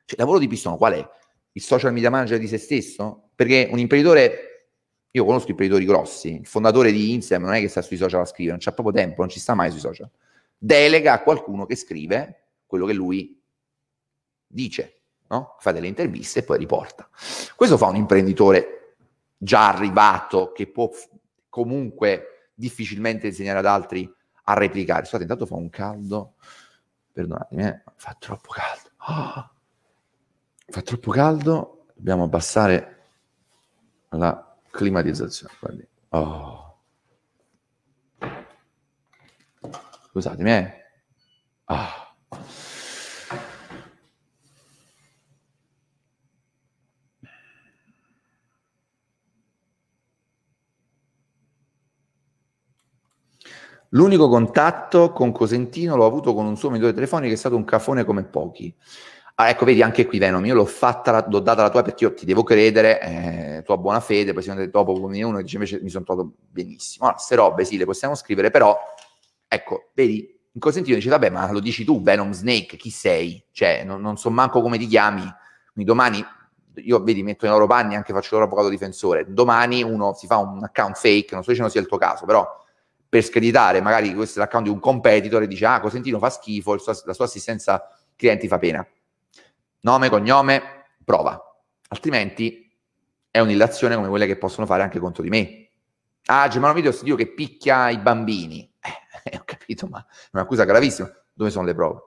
il lavoro di Pistono qual è? Il social media manager di se stesso? Perché un imprenditore io conosco imprenditori grossi, il fondatore di Instagram non è che sta sui social a scrivere, non c'ha proprio tempo, non ci sta mai sui social. Delega a qualcuno che scrive quello che lui dice, no? fa delle interviste e poi riporta. Questo fa un imprenditore già arrivato che può comunque difficilmente insegnare ad altri a replicare. Scusate, intanto fa un caldo, perdonatemi, eh, fa troppo caldo. Oh, <gasps> fa troppo caldo, dobbiamo abbassare la climatizzazione. Guardi. Oh. Scusatemi, eh. Ah. L'unico contatto con Cosentino l'ho avuto con un suo venditore telefonico che è stato un cafone come pochi. Ah, ecco, vedi, anche qui Venom, io l'ho fatta, l'ho data la tua perché io ti devo credere, eh, tua buona fede, poi secondo dopo come uno dice invece mi sono trovato benissimo. Allora, queste robe sì, le possiamo scrivere, però, ecco, vedi, in consentito dice, vabbè, ma lo dici tu, Venom Snake, chi sei? Cioè, non, non so manco come ti chiami, quindi domani, io, vedi, metto nei loro panni, anche faccio il loro avvocato difensore, domani uno si fa un account fake, non so se non sia il tuo caso, però per screditare magari questo è l'account di un competitor e dice, ah, Cosentino fa schifo, suo, la sua assistenza clienti fa pena nome, cognome, prova. Altrimenti è un'illazione come quelle che possono fare anche contro di me. Ah, Germano Video dio che picchia i bambini. <laughs> Eh, ho capito, ma è un'accusa gravissima. Dove sono le prove?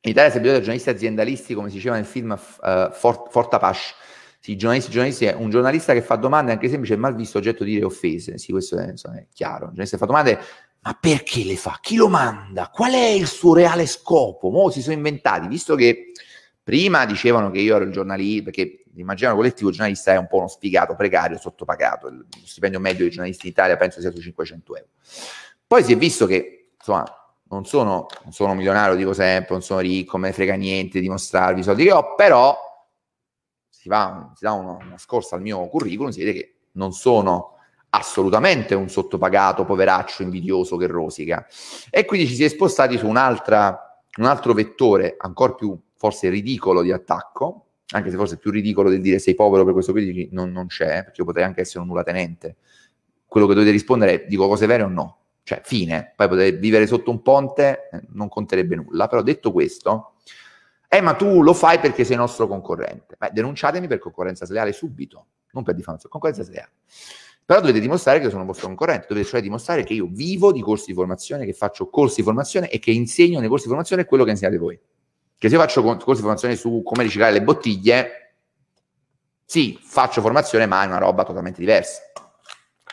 In Italia si è abituato a giornalisti aziendalisti, come si diceva nel film uh, Fort, Fortapash. Sì, giornalisti, giornalisti è un giornalista che fa domande anche semplici e mal visto oggetto di offese. Sì, questo è, insomma, è chiaro. Un giornalista che fa domande ma perché le fa? Chi lo manda? Qual è il suo reale scopo? Mo si sono inventati, visto che prima dicevano che io ero il giornalista, perché l'immaginario collettivo giornalista è un po' uno sfigato, precario, sottopagato, il stipendio medio dei giornalisti in Italia penso sia su 500 euro. Poi si è visto che, insomma, non sono, non sono milionario, dico sempre, non sono ricco, me ne frega niente di mostrarvi i soldi che ho, però si, va, si dà una, una scorsa al mio curriculum, si vede che non sono assolutamente un sottopagato, poveraccio, invidioso che rosica. E quindi ci si è spostati su un altro vettore ancora più forse ridicolo di attacco, anche se forse più ridicolo del dire sei povero per questo qui non, non c'è, perché io potrei anche essere un nulla tenente. Quello che dovete rispondere è dico cose vere o no? Cioè, fine. Poi potete vivere sotto un ponte, eh, non conterebbe nulla. Però detto questo, eh, ma tu lo fai perché sei nostro concorrente. Beh, denunciatemi per concorrenza sleale subito, non per diffamazione, concorrenza sleale. Però dovete dimostrare che sono un vostro concorrente, dovete cioè dimostrare che io vivo di corsi di formazione, che faccio corsi di formazione e che insegno nei corsi di formazione quello che insegnate voi. Che se io faccio corsi di formazione su come riciclare le bottiglie, sì, faccio formazione, ma è una roba totalmente diversa.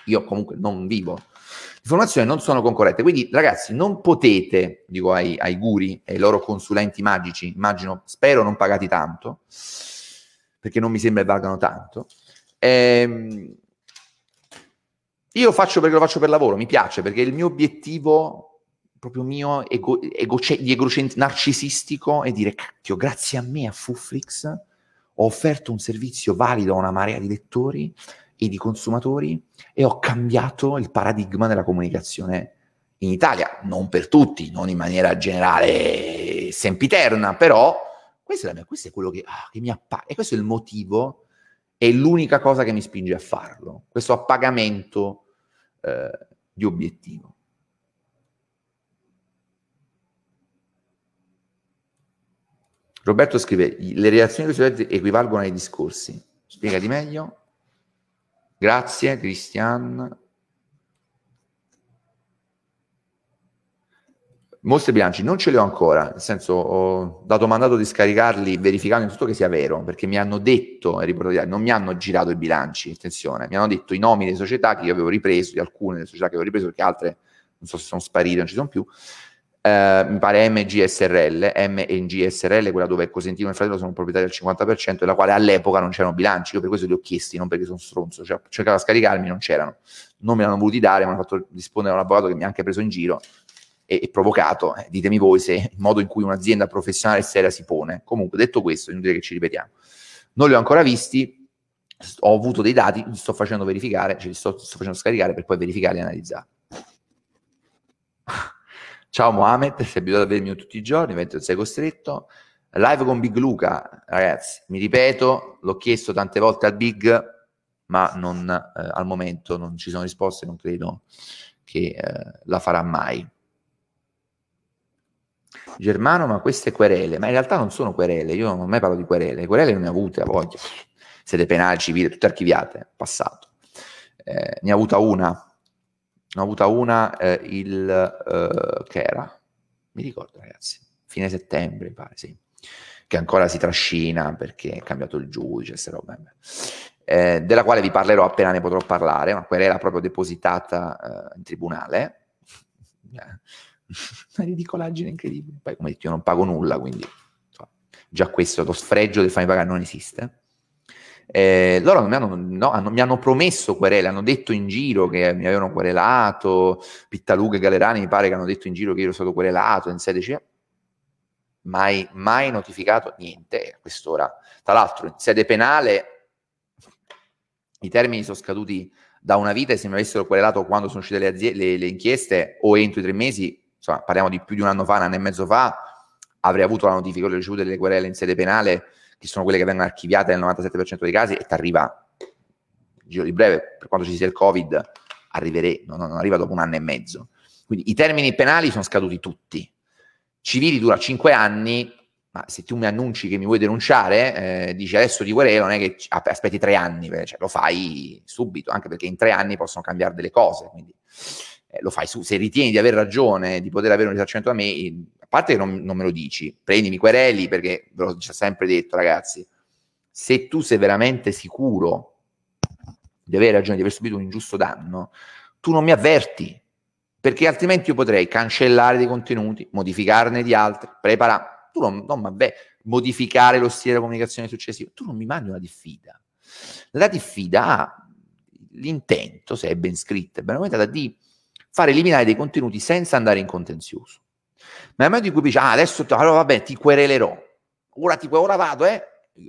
Io comunque non vivo di formazione, non sono concorrente. Quindi, ragazzi, non potete, dico ai, ai guri e ai loro consulenti magici, immagino, spero non pagati tanto, perché non mi sembra che valgano tanto. Ehm, io faccio perché lo faccio per lavoro, mi piace, perché il mio obiettivo, proprio mio, ego, ego, di egocent- narcisistico, è dire, cacchio, grazie a me, a Fuflix, ho offerto un servizio valido a una marea di lettori e di consumatori e ho cambiato il paradigma della comunicazione in Italia, non per tutti, non in maniera generale sempiterna, però questo è, mia, questo è quello che, ah, che mi appare, e questo è il motivo, è l'unica cosa che mi spinge a farlo, questo appagamento eh, di obiettivo. Roberto scrive, le reazioni dei studenti equivalgono ai discorsi. Spiegati meglio. Grazie, Cristian. Mostre bilanci non ce li ho ancora, nel senso ho dato mandato di scaricarli verificando tutto che sia vero, perché mi hanno detto, non mi hanno girato i bilanci, attenzione, mi hanno detto i nomi delle società che io avevo ripreso, di alcune delle società che avevo ripreso, perché altre non so se sono sparite, non ci sono più, eh, mi pare MGSRL, MNGSRL, quella dove Cosentino e Fratello sono proprietari del 50%, della quale all'epoca non c'erano bilanci, io per questo li ho chiesti, non perché sono stronzo, cioè, cercavo di scaricarmi, non c'erano, non me l'hanno voluti dare, mi hanno fatto rispondere a un avvocato che mi ha anche preso in giro, e, e provocato, eh, ditemi voi se il modo in cui un'azienda professionale seria si pone. Comunque, detto questo, inutile che ci ripetiamo. Non li ho ancora visti, ho avuto dei dati, li sto facendo verificare, ce li sto, sto facendo scaricare per poi verificare e analizzare. Ciao Mohamed, sei abituato a vedermi tutti i giorni, mentre sei costretto. Live con Big Luca, ragazzi, mi ripeto, l'ho chiesto tante volte al Big, ma non, eh, al momento non ci sono risposte, non credo che eh, la farà mai. Germano, ma queste querele, ma in realtà non sono querele, io non mai parlo di querele, querele non ne ho avute a volte, sede penali, civile, tutte archiviate, passato. Eh, ne ho avuta una, ho avuta una eh, il, eh, che era, mi ricordo ragazzi, fine settembre, mi pare, sì, che ancora si trascina perché è cambiato il giudice, queste robe. Eh, della quale vi parlerò appena ne potrò parlare, ma quella era proprio depositata eh, in tribunale <laughs> una ridicolaggine incredibile. Poi, come detto, io non pago nulla, quindi già questo, lo sfregio del farmi pagare non esiste. Eh, loro mi hanno, no, hanno, mi hanno, promesso querele, hanno detto in giro che mi avevano querelato, Pittaluga e Galerani mi pare che hanno detto in giro che io ero stato querelato in sede CIE. Mai, mai notificato niente a quest'ora. Tra l'altro, in sede penale i termini sono scaduti da una vita e se mi avessero querelato quando sono uscite le, aziende, le, le inchieste o entro i tre mesi insomma, parliamo di più di un anno fa, un anno e mezzo fa, avrei avuto la notifica, ho ricevuto delle querele in sede penale, che sono quelle che vengono archiviate nel 97% dei casi, e ti arriva, giro di breve, per quanto ci sia il Covid, arriverei, non, non arriva dopo un anno e mezzo. Quindi i termini penali sono scaduti tutti. Civili dura 5 anni, ma se tu mi annunci che mi vuoi denunciare, eh, dici adesso ti querelo, non è che aspetti tre anni, cioè, lo fai subito, anche perché in tre anni possono cambiare delle cose. Quindi eh, lo fai su, se ritieni di aver ragione, di poter avere un risarcimento da me, a parte che non, non me lo dici, prendimi quereli perché ve l'ho già sempre detto ragazzi, se tu sei veramente sicuro di avere ragione di aver subito un ingiusto danno, tu non mi avverti, perché altrimenti io potrei cancellare dei contenuti, modificarne di altri, preparare, tu non, non vabbè, modificare lo stile della comunicazione successiva, tu non mi mandi una diffida. La diffida ha l'intento, se è ben scritta, ben aumentata, di fare eliminare dei contenuti senza andare in contenzioso. Ma nel momento in cui dici, ah, adesso allora vabbè, ti querelerò, ora, ti, ora vado, eh,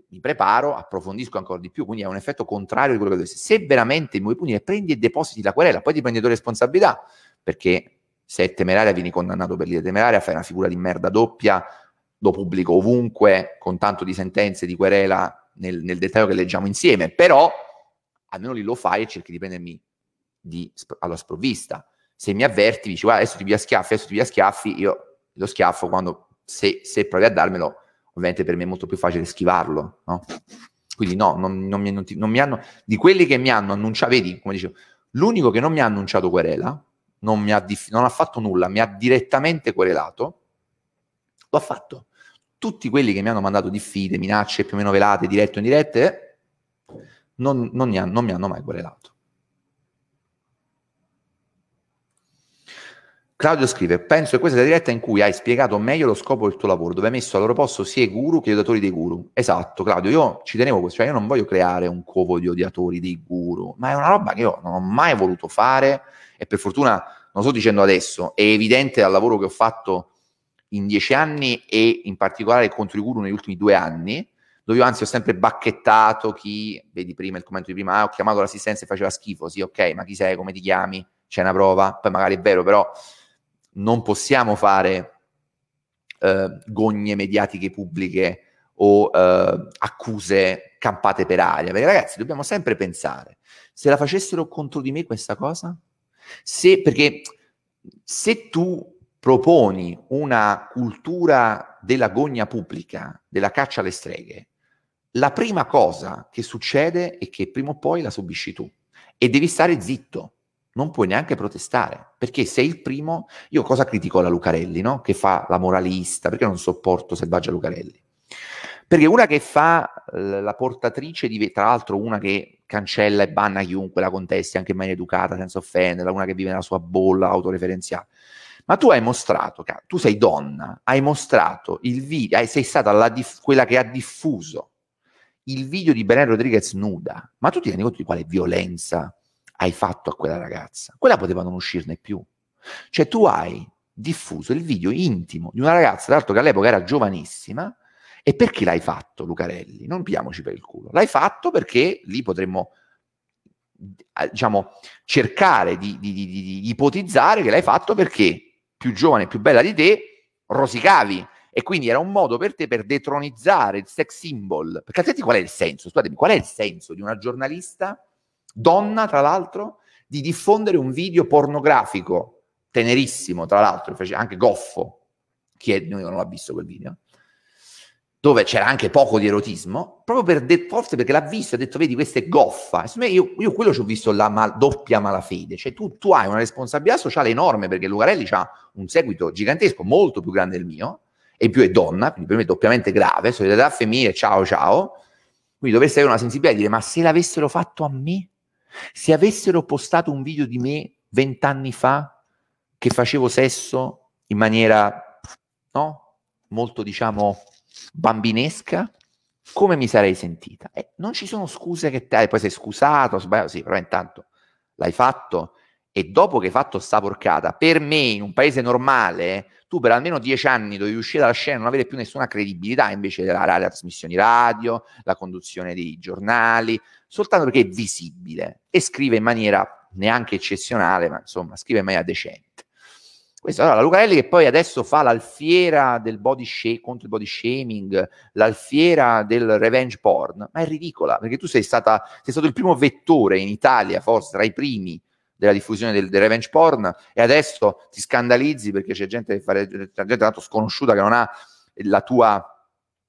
mi preparo, approfondisco ancora di più, quindi ha un effetto contrario di quello che dovessi. Se veramente mi vuoi punire, prendi e depositi la querela, poi ti prendi le responsabilità, perché se è temeraria vieni condannato per l'idea temeraria, fai una figura di merda doppia, lo pubblico ovunque, con tanto di sentenze di querela nel, nel dettaglio che leggiamo insieme, però almeno lì lo fai e cerchi di prendermi di, alla sprovvista. Se mi avverti, dici guarda adesso ti via schiaffi, adesso ti via schiaffi, io lo schiaffo quando, se, se provi a darmelo, ovviamente per me è molto più facile schivarlo, no? Quindi no, non, non, mi, non, non, mi, hanno, di quelli che mi hanno annunciato, vedi, come dicevo, l'unico che non mi ha annunciato querela, non, mi ha, non ha fatto nulla, mi ha direttamente querelato, l'ho fatto. Tutti quelli che mi hanno mandato diffide, minacce più o meno velate, dirette o indirette, non, non, hanno, non mi hanno mai querelato. Claudio scrive: Penso che questa sia la diretta in cui hai spiegato meglio lo scopo del tuo lavoro, dove hai messo al loro posto sia i guru che gli odiatori dei guru. Esatto, Claudio, io ci tenevo questo, cioè io non voglio creare un covo di odiatori dei guru, ma è una roba che io non ho mai voluto fare e per fortuna non lo sto dicendo adesso, è evidente dal lavoro che ho fatto in dieci anni e in particolare contro i guru negli ultimi due anni, dove io anzi ho sempre bacchettato chi, vedi prima il commento di prima, ah, ho chiamato l'assistenza e faceva schifo, sì ok, ma chi sei, come ti chiami, c'è una prova, poi magari è vero, però non possiamo fare eh, gogne mediatiche pubbliche o eh, accuse campate per aria, perché ragazzi dobbiamo sempre pensare, se la facessero contro di me questa cosa, se, perché se tu proponi una cultura della gogna pubblica, della caccia alle streghe, la prima cosa che succede è che prima o poi la subisci tu e devi stare zitto, non puoi neanche protestare, perché sei il primo, io cosa critico la Lucarelli, no? che fa la moralista, perché non sopporto Selvaggia Lucarelli? Perché una che fa la portatrice di, tra l'altro una che cancella e banna chiunque la contesti, anche in maniera educata, senza offenderla, una che vive nella sua bolla autoreferenziale. Ma tu hai mostrato, tu sei donna, hai mostrato il video, sei stata diff- quella che ha diffuso il video di Belen Rodriguez nuda. Ma tu ti rendi conto di quale violenza hai fatto a quella ragazza? Quella poteva non uscirne più. Cioè tu hai diffuso il video intimo di una ragazza, tra l'altro che all'epoca era giovanissima, e perché l'hai fatto, Lucarelli? Non pigliamoci per il culo. L'hai fatto perché lì potremmo, eh, diciamo, cercare di, di, di, di ipotizzare che l'hai fatto perché più giovane e più bella di te rosicavi. E quindi era un modo per te per detronizzare il sex symbol. Perché altrimenti qual è il senso? Scusatemi, qual è il senso di una giornalista, donna tra l'altro, di diffondere un video pornografico, tenerissimo tra l'altro, anche goffo, chi è noi non l'ha visto quel video, dove c'era anche poco di erotismo, proprio per de- forse perché l'ha visto e ha detto, vedi, questa è goffa. Io, io quello ci ho visto la mal- doppia malafede, cioè tu, tu, hai una responsabilità sociale enorme perché Lucarelli ha un seguito gigantesco, molto più grande del mio, e più è donna, quindi per me è doppiamente grave, solidarietà femminile, ciao ciao, quindi dovresti avere una sensibilità di dire, ma se l'avessero fatto a me, se avessero postato un video di me vent'anni fa che facevo sesso in maniera, no? Molto, diciamo, bambinesca, come mi sarei sentita? Eh, non ci sono scuse che te, poi sei scusato, sbagliato, sì, però intanto l'hai fatto e dopo che hai fatto sta porcata, per me in un paese normale, tu per almeno dieci anni dovevi uscire dalla scena e non avere più nessuna credibilità invece della, della trasmissioni radio, la conduzione dei giornali, soltanto perché è visibile e scrive in maniera neanche eccezionale, ma insomma scrive in maniera decente. Questo, allora, Lucarelli che poi adesso fa l'alfiera del body sh- contro il body shaming, l'alfiera del revenge porn, ma è ridicola, perché tu sei, stata, sei stato il primo vettore in Italia, forse tra i primi, della diffusione del, del, revenge porn e adesso ti scandalizzi perché c'è gente che fa gente tanto sconosciuta che non ha la tua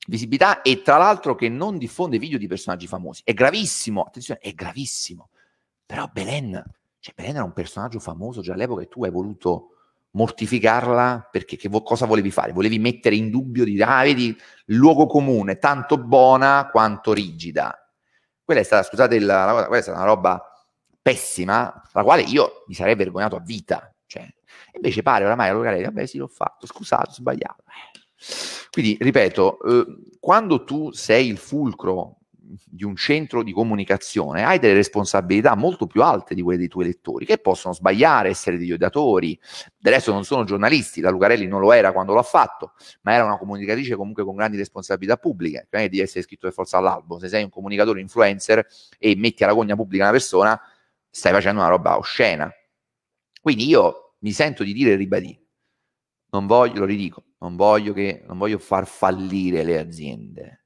visibilità e tra l'altro che non diffonde video di personaggi famosi. È gravissimo, attenzione, è gravissimo. Però Belen, cioè Belen era un personaggio famoso già all'epoca e tu hai voluto mortificarla perché che vo- cosa volevi fare? Volevi mettere in dubbio di ah, vedi, luogo comune, tanto buona quanto rigida. Quella è stata, scusate, la, la, quella è stata una roba pessima, la quale io mi sarei vergognato a vita. Cioè, invece pare oramai allora, vabbè sì l'ho fatto, scusato, sbagliato. Quindi, ripeto, eh, quando tu sei il fulcro di un centro di comunicazione hai delle responsabilità molto più alte di quelle dei tuoi lettori, che possono sbagliare, essere degli odiatori. Del resto non sono giornalisti, la Lucarelli non lo era quando l'ha fatto, ma era una comunicatrice comunque con grandi responsabilità pubbliche, prima di essere scritto per forza all'albo. Se sei un comunicatore influencer e metti alla gogna pubblica una persona, stai facendo una roba oscena. Quindi io mi sento di dire e ribadire, non voglio, lo ridico, non voglio, che, non voglio far fallire le aziende,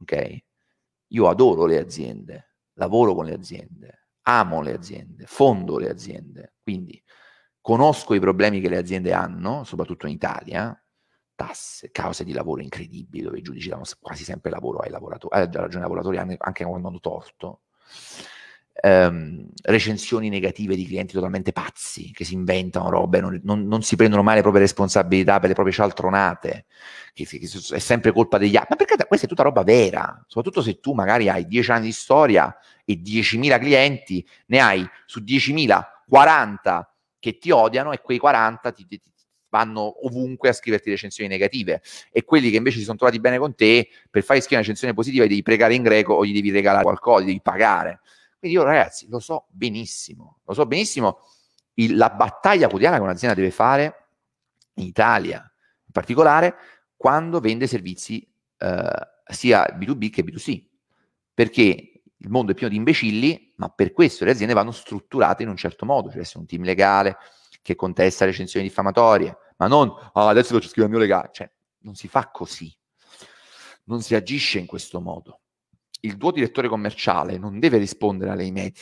ok? Io adoro le aziende, lavoro con le aziende, amo le aziende, fondo le aziende, quindi conosco i problemi che le aziende hanno, soprattutto in Italia, tasse, cause di lavoro incredibili, dove i giudici danno quasi sempre lavoro ai lavoratori, eh, ragione ai lavoratori anche quando hanno torto, ehm, recensioni negative di clienti totalmente pazzi che si inventano robe, non, non, non, si prendono mai le proprie responsabilità per le proprie cialtronate, che, che, è sempre colpa degli altri. Ma perché questa è tutta roba vera, soprattutto se tu magari hai 10 anni di storia e 10.000 clienti, ne hai su 10.000 40 che ti odiano e quei 40 ti, ti, vanno ovunque a scriverti recensioni negative e quelli che invece si sono trovati bene con te per fare scrivere una recensione positiva gli devi pregare in greco o gli devi regalare qualcosa, gli devi pagare quindi io ragazzi lo so benissimo, lo so benissimo il, la battaglia quotidiana che un'azienda deve fare in Italia, in particolare quando vende servizi eh, sia B2B che B2C, perché il mondo è pieno di imbecilli, ma per questo le aziende vanno strutturate in un certo modo, cioè essere un team legale che contesta recensioni diffamatorie, ma non oh, adesso faccio scrivere il mio legale, cioè non si fa così, non si agisce in questo modo il tuo direttore commerciale non deve rispondere alle email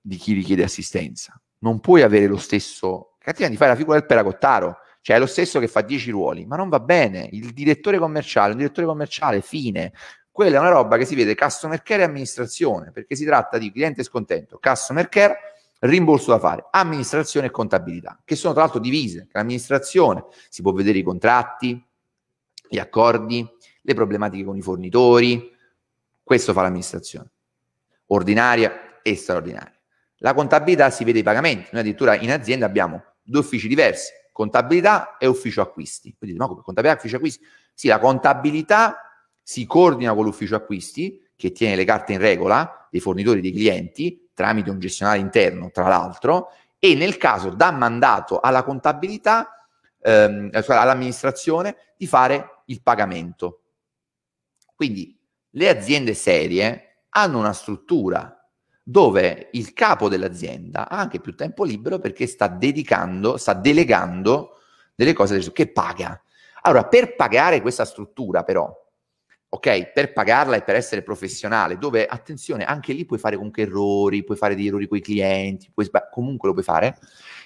di chi richiede assistenza. Non puoi avere lo stesso. Cattina di fare la figura del peracottaro. cioè è lo stesso che fa 10 ruoli, ma non va bene. Il direttore commerciale, un direttore commerciale, fine. Quella è una roba che si vede customer care e amministrazione, perché si tratta di cliente scontento, customer care, rimborso da fare, amministrazione e contabilità, che sono tra l'altro divise. L'amministrazione si può vedere i contratti, gli accordi, le problematiche con i fornitori, questo fa l'amministrazione, ordinaria e straordinaria. La contabilità si vede i pagamenti, noi addirittura in azienda abbiamo due uffici diversi, contabilità e ufficio acquisti. Quindi, ma come contabilità e ufficio acquisti? Sì, la contabilità si coordina con l'ufficio acquisti, che tiene le carte in regola dei fornitori dei clienti, tramite un gestionale interno, tra l'altro, e nel caso dà mandato alla contabilità, ehm, all'amministrazione, di fare il pagamento. Quindi le aziende serie hanno una struttura dove il capo dell'azienda ha anche più tempo libero perché sta dedicando, sta delegando delle cose che paga. Allora, per pagare questa struttura, però, ok, per pagarla e per essere professionale, dove attenzione, anche lì puoi fare comunque errori, puoi fare degli errori con i clienti, puoi, comunque lo puoi fare,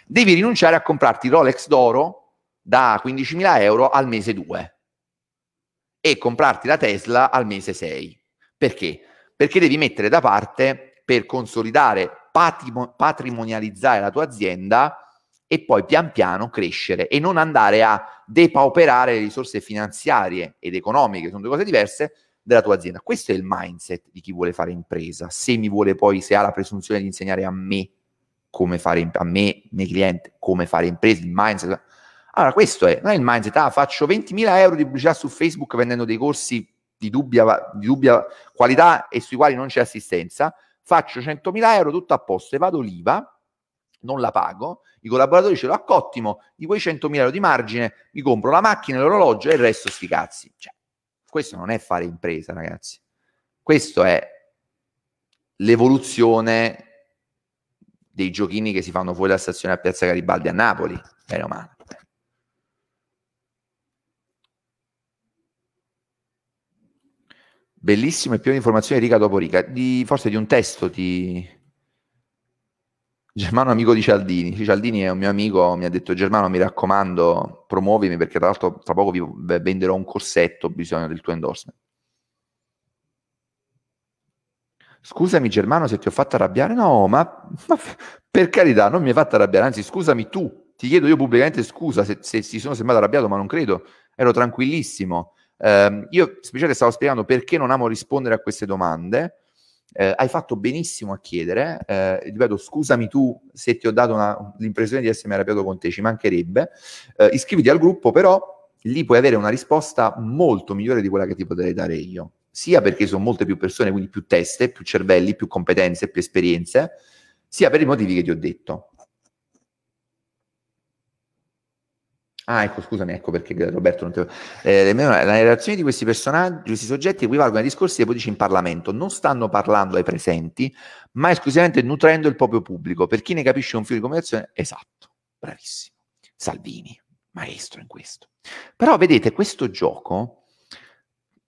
devi rinunciare a comprarti Rolex d'oro da 15.000 euro al mese 2 e comprarti la Tesla al mese 6. Perché? Perché devi mettere da parte per consolidare, patimo- patrimonializzare la tua azienda e poi pian piano crescere e non andare a depauperare le risorse finanziarie ed economiche, sono due cose diverse, della tua azienda. Questo è il mindset di chi vuole fare impresa. Se mi vuole poi, se ha la presunzione di insegnare a me come fare, a me, miei clienti, come fare impresa, il mindset, allora, questo è, non è il mindset, ah, faccio 20.000 euro di pubblicità su Facebook vendendo dei corsi di dubbia, di dubbia qualità e sui quali non c'è assistenza, faccio 100.000 euro tutto a posto e vado l'IVA, non la pago, i collaboratori ce l'ho a cottimo, di quei 100.000 euro di margine mi compro la macchina, l'orologio e il resto sti cazzi. Cioè, questo non è fare impresa, ragazzi. Questo è l'evoluzione dei giochini che si fanno fuori dalla stazione a Piazza Garibaldi a Napoli, bene o male. Bellissimo e pieno di informazioni riga dopo riga, di, forse di un testo di Germano amico di Cialdini. Cialdini è un mio amico, mi ha detto Germano mi raccomando promuovimi perché tra l'altro tra poco vi venderò un corsetto, ho bisogno del tuo endorsement. Scusami Germano se ti ho fatto arrabbiare, no, ma, ma per carità non mi hai fatto arrabbiare, anzi scusami tu, ti chiedo io pubblicamente scusa se, se si sono sembrato arrabbiato, ma non credo, ero tranquillissimo. Eh, io specialmente stavo spiegando perché non amo rispondere a queste domande. Eh, hai fatto benissimo a chiedere. Eh, ripeto, scusami tu se ti ho dato una, l'impressione di essermi arrabbiato con te, ci mancherebbe. Eh, iscriviti al gruppo, però lì puoi avere una risposta molto migliore di quella che ti potrei dare io. Sia perché sono molte più persone, quindi più teste, più cervelli, più competenze, più esperienze, sia per i motivi che ti ho detto. Ah, ecco, scusami, ecco perché Roberto non te... Eh, le relazioni di questi personaggi, questi soggetti equivalgono ai discorsi dei politici in Parlamento. Non stanno parlando ai presenti, ma esclusivamente nutrendo il proprio pubblico. Per chi ne capisce un filo di comunicazione, esatto, bravissimo. Salvini, maestro in questo. Però vedete, questo gioco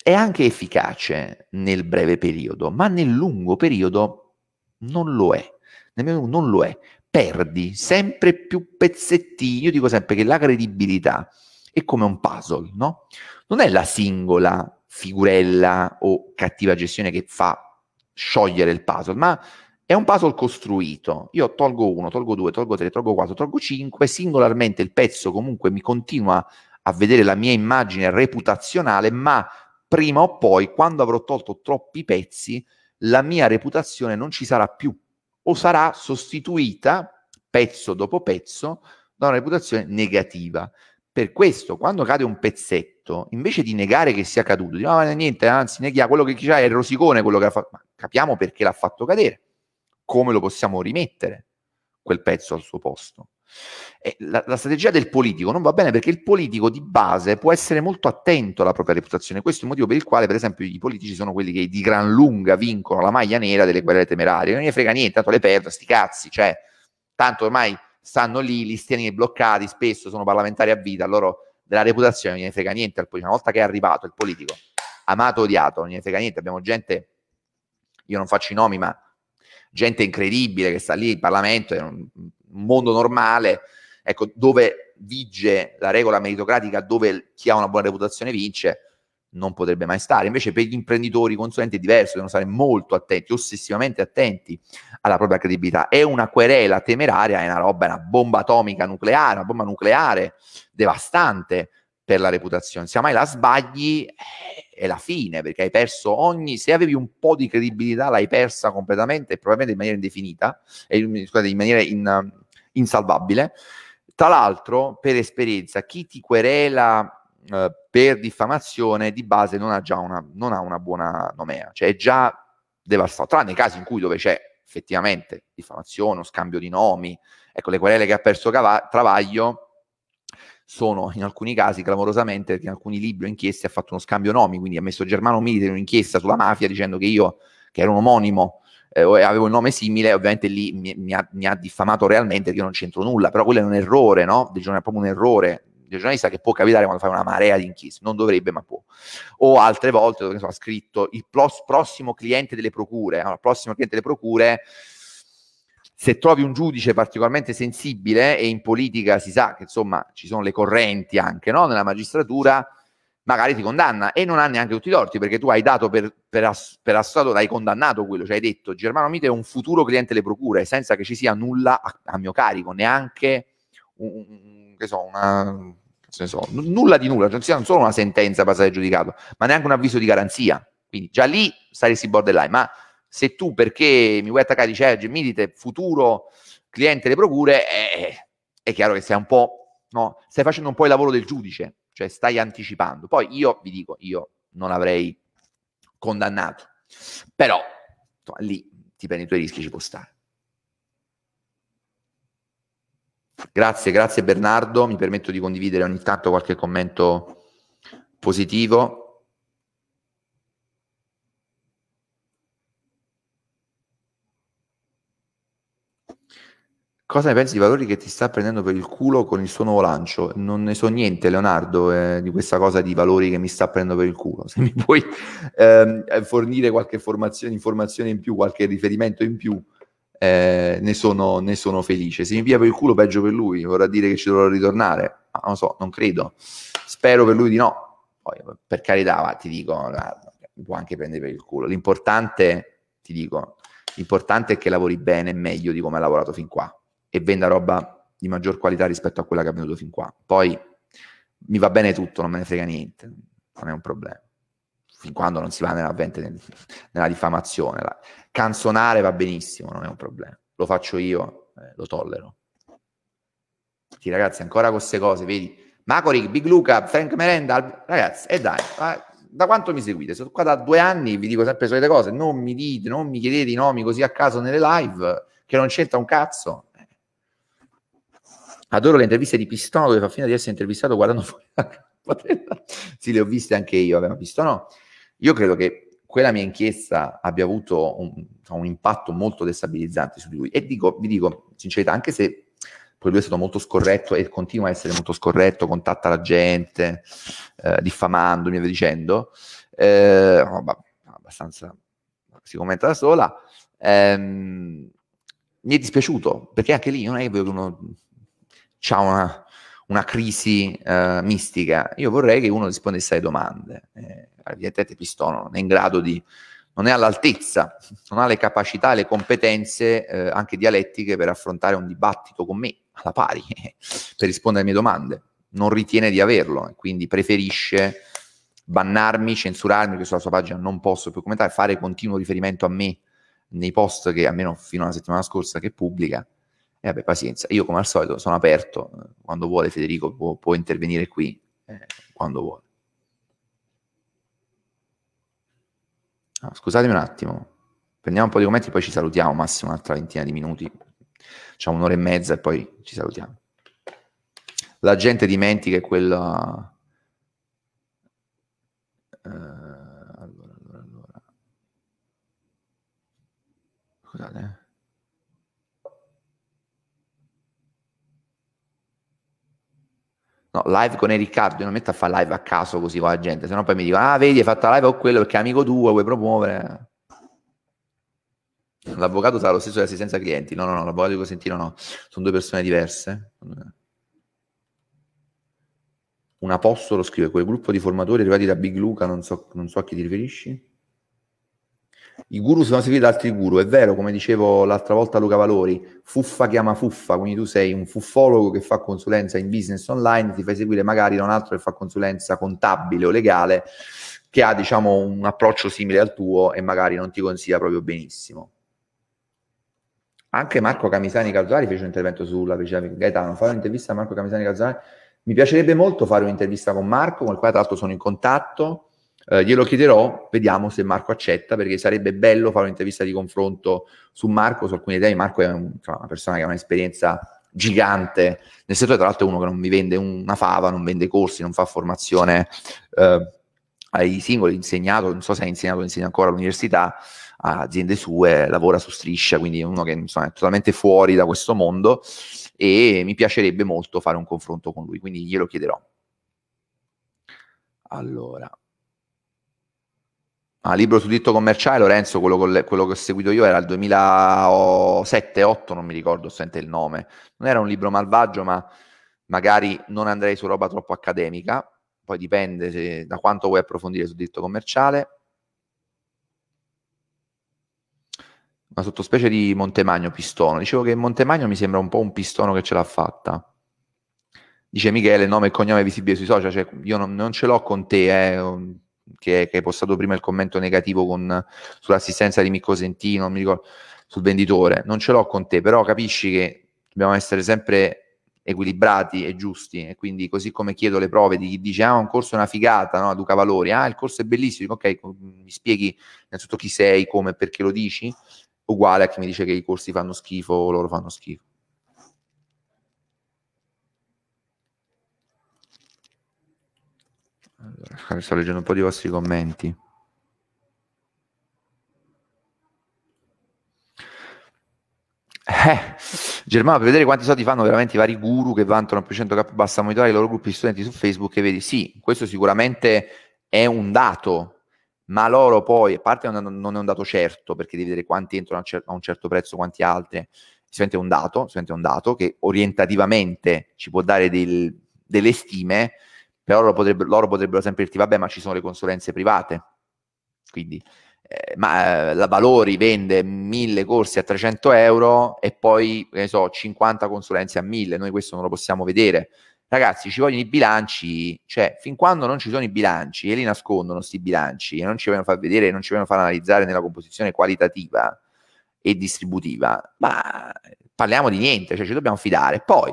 è anche efficace nel breve periodo, ma nel lungo periodo non lo è. Non lo è perdi sempre più pezzettini. Io dico sempre che la credibilità è come un puzzle, no? Non è la singola figurella o cattiva gestione che fa sciogliere il puzzle, ma è un puzzle costruito. Io tolgo uno, tolgo due, tolgo tre, tolgo quattro, tolgo cinque, singolarmente il pezzo comunque mi continua a vedere la mia immagine reputazionale, ma prima o poi, quando avrò tolto troppi pezzi, la mia reputazione non ci sarà più o sarà sostituita pezzo dopo pezzo da una reputazione negativa. Per questo, quando cade un pezzetto, invece di negare che sia caduto, di no, ma niente, anzi, neghiamo quello che c'è è il rosicone, quello che ha fatto. Ma capiamo perché l'ha fatto cadere, come lo possiamo rimettere quel pezzo al suo posto. La, la, strategia del politico non va bene perché il politico di base può essere molto attento alla propria reputazione. Questo è il motivo per il quale, per esempio, i politici sono quelli che di gran lunga vincono la maglia nera delle guerre temerarie. Non gli frega niente, tanto le perdo, sti cazzi, cioè, tanto ormai stanno lì, listiani bloccati, spesso sono parlamentari a vita, loro della reputazione non gli frega niente. Una volta che è arrivato il politico, amato, odiato, non gli frega niente. Abbiamo gente, io non faccio i nomi, ma gente incredibile che sta lì in Parlamento, è un mondo normale, ecco, dove vige la regola meritocratica dove chi ha una buona reputazione vince, non potrebbe mai stare. Invece per gli imprenditori, consulenti è diverso, devono stare molto attenti, ossessivamente attenti alla propria credibilità. È una querela temeraria, è una roba, è una bomba atomica nucleare, una bomba nucleare devastante per la reputazione. Se mai la sbagli eh, è la fine, perché hai perso ogni... Se avevi un po' di credibilità l'hai persa completamente probabilmente in maniera indefinita, e, scusate, in maniera in, insalvabile. Tra l'altro, per esperienza, chi ti querela eh, per diffamazione di base non ha già una, non ha una buona nomea, cioè è già devastato, tranne i casi in cui dove c'è effettivamente diffamazione, o scambio di nomi, ecco le querele che ha perso Cava- Travaglio sono in alcuni casi clamorosamente perché in alcuni libri o inchieste ha fatto uno scambio nomi, quindi ha messo Germano Milite in un'inchiesta sulla mafia dicendo che io, che ero un omonimo, eh, avevo il nome simile, ovviamente lì mi, mi, ha, mi, ha, diffamato realmente io non c'entro nulla, però quello è un errore, no? È proprio un errore del giornalista che può capitare quando fai una marea di inchieste, non dovrebbe ma può. O altre volte dove ha scritto il plos- prossimo cliente delle procure, allora, prossimo cliente delle procure, se trovi un giudice particolarmente sensibile e in politica si sa che insomma ci sono le correnti anche no? nella magistratura, magari ti condanna e non ha neanche tutti i torti perché tu hai dato per, per, ass- per assolato, hai condannato quello, cioè hai detto Germano Mite è un futuro cliente delle procure senza che ci sia nulla a, a mio carico, neanche un, che so, una, so, n- nulla di nulla, cioè non solo una sentenza passata giudicato, ma neanche un avviso di garanzia. Quindi già lì saresti borderline, ma se tu perché mi vuoi attaccare dice eh, Milite, futuro cliente delle procure, è, è chiaro che stai un po', no, stai facendo un po' il lavoro del giudice, cioè stai anticipando. Poi io vi dico, io non avrei condannato, però insomma, lì ti prendi i tuoi rischi, ci può stare. Grazie, grazie Bernardo, mi permetto di condividere ogni tanto qualche commento positivo. Cosa ne pensi di Valori che ti sta prendendo per il culo con il suo nuovo lancio? Non ne so niente, Leonardo, eh, di questa cosa di Valori che mi sta prendendo per il culo. Se mi <laughs> puoi ehm, fornire qualche informazione in più, qualche riferimento in più, eh, ne, sono, ne, sono, felice. Se mi pia per il culo, peggio per lui, vorrà dire che ci dovrò ritornare. Ma non lo so, non credo. Spero per lui di no. Poi, per carità, va, ti dico, guarda, mi può anche prendere per il culo. L'importante, ti dico, l'importante è che lavori bene e meglio di come ha lavorato fin qua e venda roba di maggior qualità rispetto a quella che ha venuto fin qua. Poi mi va bene tutto, non me ne frega niente, non è un problema fin quando non si va nella, nella diffamazione. La, canzonare va benissimo, non è un problema. Lo faccio io, eh, lo tollero. Sì, ragazzi, ancora con queste cose, vedi? Macoric, Big Luca, Frank Merenda, ragazzi, e eh dai, da quanto mi seguite? Sono qua da due anni, vi dico sempre le solite cose, non mi dite, non mi chiedete i nomi così a caso nelle live, che non c'entra un cazzo. Adoro le interviste di Pistono dove fa finta di essere intervistato guardando <laughs> fuori la Sì, le ho viste anche io, vabbè, ma Pistono io credo che quella mia inchiesta abbia avuto un, un impatto molto destabilizzante su di lui. E dico, vi dico, sincerità, anche se poi lui è stato molto scorretto e continua a essere molto scorretto, contatta la gente, eh, diffamandomi e via dicendo, eh, abbastanza si commenta da sola, ehm, mi è dispiaciuto, perché anche lì non è che uno ha una, una crisi eh, mistica, io vorrei che uno rispondesse alle domande. Eh, evidentemente Pistono non è in grado di, non è all'altezza, non ha le capacità le competenze eh, anche dialettiche per affrontare un dibattito con me alla pari, <laughs> per rispondere alle mie domande. Non ritiene di averlo quindi preferisce bannarmi, censurarmi, che sulla sua pagina non posso più commentare, fare continuo riferimento a me nei post che almeno fino alla settimana scorsa che pubblica. E vabbè, pazienza, io come al solito sono aperto, quando vuole Federico può, può intervenire qui, eh, quando vuole. Ah, scusatemi un attimo, prendiamo un po' di commenti, poi ci salutiamo, massimo un'altra ventina di minuti, facciamo un'ora e mezza e poi ci salutiamo. La gente dimentica quella... Uh, allora, allora, allora. Scusate. Eh. No, live con Riccardo, io non metto a fare live a caso così con la gente, sennò poi mi dicono, ah vedi hai fatto live o quello perché è amico tuo, vuoi promuovere. L'avvocato sarà lo stesso dell'assistenza clienti, no no no, l'avvocato di Cosentino no, sono due persone diverse. Un apostolo scrive, quel gruppo di formatori arrivati da Big Luca, non so, non so a chi ti riferisci. I guru sono seguiti da altri guru, è vero, come dicevo l'altra volta a Luca Valori, fuffa chiama fuffa, quindi tu sei un fuffologo che fa consulenza in business online, ti fai seguire magari da un altro che fa consulenza contabile o legale, che ha diciamo un approccio simile al tuo e magari non ti consiglia proprio benissimo. Anche Marco Camisani Calzari fece un intervento sulla Gaetano, fare un'intervista a Marco Camisani Calzari. Mi piacerebbe molto fare un'intervista con Marco, con il quale tra l'altro sono in contatto eh, glielo chiederò, vediamo se Marco accetta, perché sarebbe bello fare un'intervista di confronto su Marco, su alcuni temi. Marco è un, una persona che ha un'esperienza gigante nel settore, tra l'altro è uno che non mi vende una fava, non vende corsi, non fa formazione eh, ai singoli, insegnato, non so se ha insegnato, insegna ancora all'università, a aziende sue, lavora su striscia, quindi è uno che insomma, è totalmente fuori da questo mondo e mi piacerebbe molto fare un confronto con lui, quindi glielo chiederò. Allora, Ah, libro su diritto commerciale, Lorenzo, quello, quello, che ho seguito io era il 2007-2008, non mi ricordo sente il nome. Non era un libro malvagio, ma magari non andrei su roba troppo accademica. Poi dipende se, da quanto vuoi approfondire sul diritto commerciale. Una sottospecie di Montemagno pistono. Dicevo che Montemagno mi sembra un po' un pistono che ce l'ha fatta. Dice Michele, nome e cognome visibile sui social. Cioè, io non, non ce l'ho con te, eh che, che, hai postato prima il commento negativo con, sull'assistenza di Micco Sentino, non mi ricordo, sul venditore, non ce l'ho con te, però capisci che dobbiamo essere sempre equilibrati e giusti e quindi così come chiedo le prove di chi dice ah un corso è una figata, no? Duca Valori, ah il corso è bellissimo, ok, mi spieghi innanzitutto chi sei, come perché lo dici, uguale a chi mi dice che i corsi fanno schifo o loro fanno schifo. Allora, sto leggendo un po' di vostri commenti. Eh, Germano, per vedere quanti soldi fanno veramente i vari guru che vantano più 100k, basta monitorare i loro gruppi di studenti su Facebook e vedi, sì, questo sicuramente è un dato, ma loro poi, a parte non è un dato certo, perché devi vedere quanti entrano a un certo prezzo, quanti altri, sicuramente è un dato, sicuramente è un dato che orientativamente ci può dare del, delle stime, loro potrebbero, loro potrebbero sempre dirti, vabbè, ma ci sono le consulenze private, quindi, eh, ma eh, la Valori vende mille corsi a 300 euro e poi, ne so, 50 consulenze a 1000, noi questo non lo possiamo vedere. Ragazzi, ci vogliono i bilanci, cioè, fin quando non ci sono i bilanci e li nascondono questi bilanci e non ci vogliono far vedere, non ci vogliono far analizzare nella composizione qualitativa e distributiva, ma parliamo di niente, cioè ci dobbiamo fidare. Poi,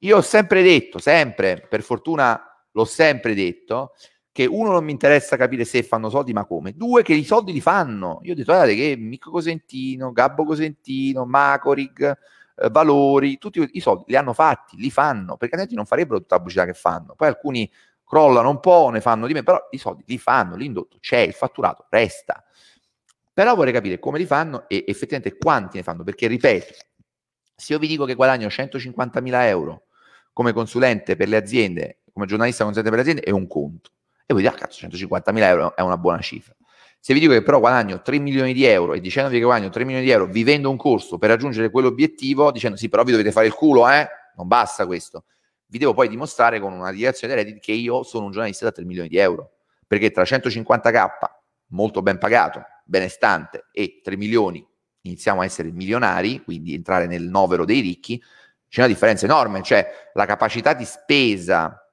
io ho sempre detto, sempre, per fortuna l'ho sempre detto, che uno non mi interessa capire se fanno soldi, ma come. Due, che i soldi li fanno. Io ho detto, guardate che Mico Cosentino, Gabbo Cosentino, Macorig, eh, Valori, tutti i soldi li hanno fatti, li fanno, perché altrimenti non farebbero tutta la pubblicità che fanno. Poi alcuni crollano un po', ne fanno di me, però i soldi li fanno, l'indotto c'è, il fatturato resta. Però vorrei capire come li fanno e effettivamente quanti ne fanno, perché ripeto, se io vi dico che guadagno 150.000 euro come consulente per le aziende come giornalista consulente per le aziende è un conto. E voi dite, ah cazzo, 150 mila euro è una buona cifra. Se vi dico che però guadagno 3 milioni di euro e dicendovi che guadagno 3 milioni di euro vivendo un corso per raggiungere quell'obiettivo, dicendo sì, però vi dovete fare il culo, eh? Non basta questo. Vi devo poi dimostrare con una dichiarazione dei redditi che io sono un giornalista da 3 milioni di euro. Perché tra 150k, molto ben pagato, benestante, e 3 milioni iniziamo a essere milionari, quindi entrare nel novero dei ricchi, c'è una differenza enorme. Cioè la capacità di spesa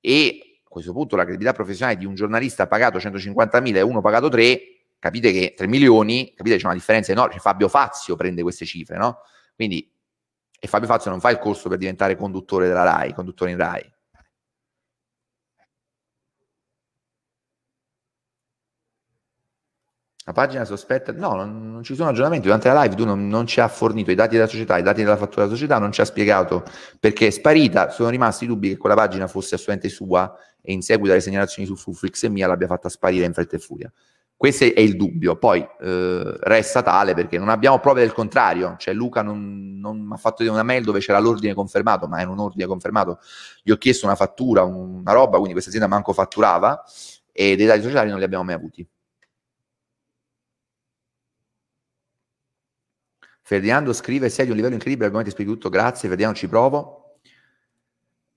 e a questo punto la credibilità professionale di un giornalista pagato 150.000 e uno pagato 3, capite che 3 milioni, capite c'è una differenza enorme, cioè Fabio Fazio prende queste cifre, no? Quindi, e Fabio Fazio non fa il corso per diventare conduttore della RAI, conduttore in RAI, La pagina sospetta, no, non, non, ci sono aggiornamenti. Durante la live tu non, non, ci ha fornito i dati della società, i dati della fattura della società, non ci ha spiegato perché è sparita. Sono rimasti dubbi che quella pagina fosse assolutamente sua e in seguito alle segnalazioni su Fuflix e mia l'abbia fatta sparire in fretta e furia. Questo è il dubbio. Poi eh, resta tale perché non abbiamo prove del contrario. Cioè, Luca non, non mi ha fatto una mail dove c'era l'ordine confermato, ma era un ordine confermato. Gli ho chiesto una fattura, una roba, quindi questa azienda manco fatturava e dei dati sociali non li abbiamo mai avuti. Ferdinando scrive: Sei di un livello incredibile, argomenti spieghi tutto. Grazie, Ferdinando, ci provo.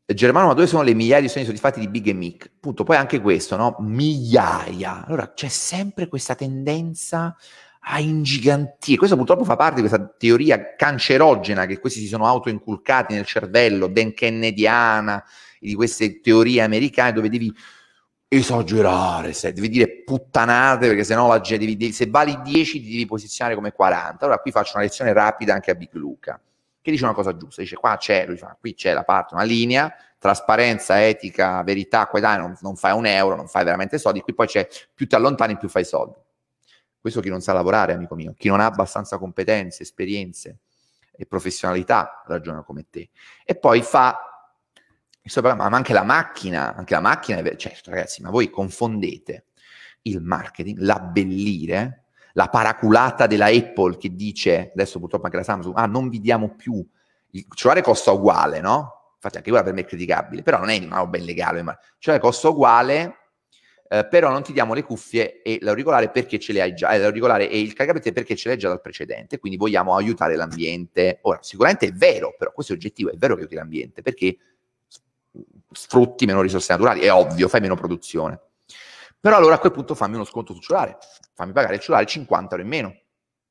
Germano, ma dove sono le migliaia di sogni soddisfatti di Big e Mick? Appunto, poi anche questo, no? Migliaia. Allora, c'è sempre questa tendenza a ingigantire. Questo purtroppo fa parte di questa teoria cancerogena che questi si sono autoinculcati nel cervello, den kennediana, di queste teorie americane dove devi esagerare, se, devi dire puttanate perché sennò la gente, devi, se vali 10 ti devi posizionare come 40. Allora qui faccio una lezione rapida anche a Big Luca, che dice una cosa giusta, dice qua c'è, lui fa, qui c'è la parte, una linea, trasparenza, etica, verità, dai, non, non fai un euro, non fai veramente soldi, qui poi c'è più ti allontani più fai soldi. Questo chi non sa lavorare, amico mio, chi non ha abbastanza competenze, esperienze e professionalità ragiona come te. E poi fa ma anche la macchina, anche la macchina, certo ragazzi, ma voi confondete il marketing, l'abbellire, la paraculata della Apple che dice, adesso purtroppo anche la Samsung, ah non vi diamo più, il cellulare costa uguale, no? Infatti anche quella per me è criticabile, però non è una roba illegale, ma il cellulare costa uguale, eh, però non ti diamo le cuffie e l'auricolare perché ce le hai già, eh, l'auricolare e il caricapete perché ce l'hai già dal precedente, quindi vogliamo aiutare l'ambiente. Ora, sicuramente è vero, però questo è oggettivo, è vero che aiuti l'ambiente, perché sfrutti meno risorse naturali, è ovvio, fai meno produzione. Però allora a quel punto fammi uno sconto sul cellulare, fammi pagare il cellulare 50 euro in meno,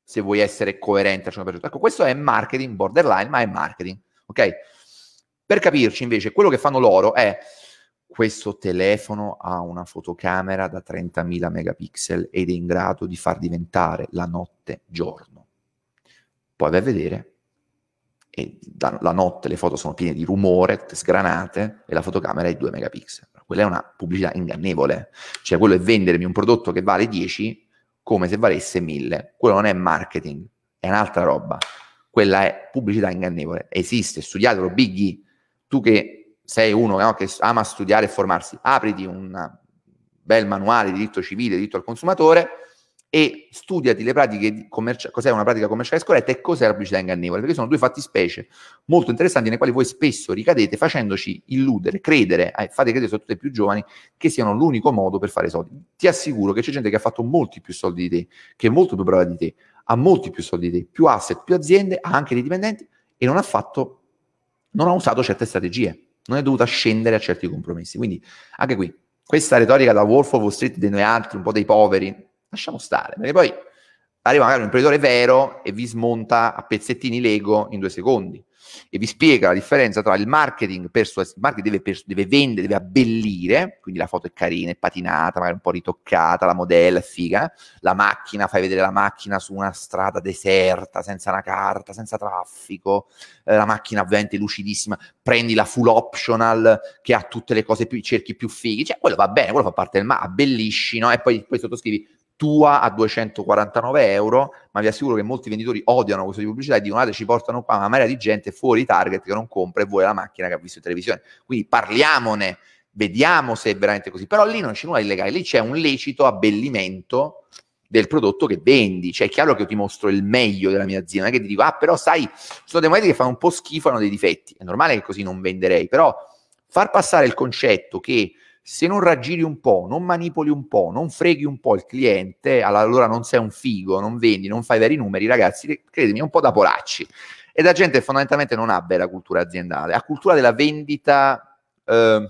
se vuoi essere coerente al 100%. Ecco, questo è marketing borderline, ma è marketing, ok? Per capirci invece, quello che fanno loro è questo telefono ha una fotocamera da 30.000 megapixel ed è in grado di far diventare la notte giorno. Poi vai a vedere e da, la notte le foto sono piene di rumore, sgranate e la fotocamera è 2 megapixel. Quella è una pubblicità ingannevole, cioè quello è vendermi un prodotto che vale 10 come se valesse 1000. Quello non è marketing, è un'altra roba. Quella è pubblicità ingannevole. Esiste, studiatelo, Biggie, tu che sei uno no, che ama studiare e formarsi, apriti un bel manuale di diritto civile, diritto al consumatore e studiati le pratiche commerciali, cos'è una pratica commerciale scorretta e cos'è la pubblicità ingannevole, perché sono due fattispecie molto interessanti nei quali voi spesso ricadete facendoci illudere, credere, eh, fate credere soprattutto ai più giovani, che siano l'unico modo per fare soldi. Ti assicuro che c'è gente che ha fatto molti più soldi di te, che è molto più brava di te, ha molti più soldi di te, più asset, più aziende, ha anche dei dipendenti e non ha fatto, non ha usato certe strategie non è dovuta scendere a certi compromessi. Quindi anche qui, questa retorica da Wolf of Wall Street di noi altri, un po' dei poveri, lasciamo stare, perché poi arriva magari un imprenditore vero e vi smonta a pezzettini Lego in due secondi e vi spiega la differenza tra il marketing persuasivo, il marketing deve, pers- deve, vendere, deve abbellire, quindi la foto è carina, è patinata, magari un po' ritoccata, la modella è figa, la macchina, fai vedere la macchina su una strada deserta, senza una carta, senza traffico, eh, la macchina ovviamente lucidissima, prendi la full optional che ha tutte le cose più, cerchi più fighi, cioè quello va bene, quello fa parte del ma, abbellisci, no? E poi, poi sottoscrivi tua a 249 euro, ma vi assicuro che molti venditori odiano questo tipo di pubblicità e dicono guarda ci portano qua una marea di gente fuori target che non compra e vuole la macchina che ha visto in televisione. Quindi parliamone, vediamo se è veramente così. Però lì non c'è nulla di illegale, lì c'è un lecito abbellimento del prodotto che vendi. Cioè è chiaro che io ti mostro il meglio della mia azienda, non è che ti dico ah però sai, sono dei modelli che fanno un po' schifo, hanno dei difetti. È normale che così non venderei, però far passare il concetto che se non raggiri un po', non manipoli un po', non freghi un po' il cliente, allora non sei un figo, non vendi, non fai veri numeri, ragazzi, credimi, è un po' da polacci. E la gente fondamentalmente non ha bella cultura aziendale, ha cultura della vendita eh,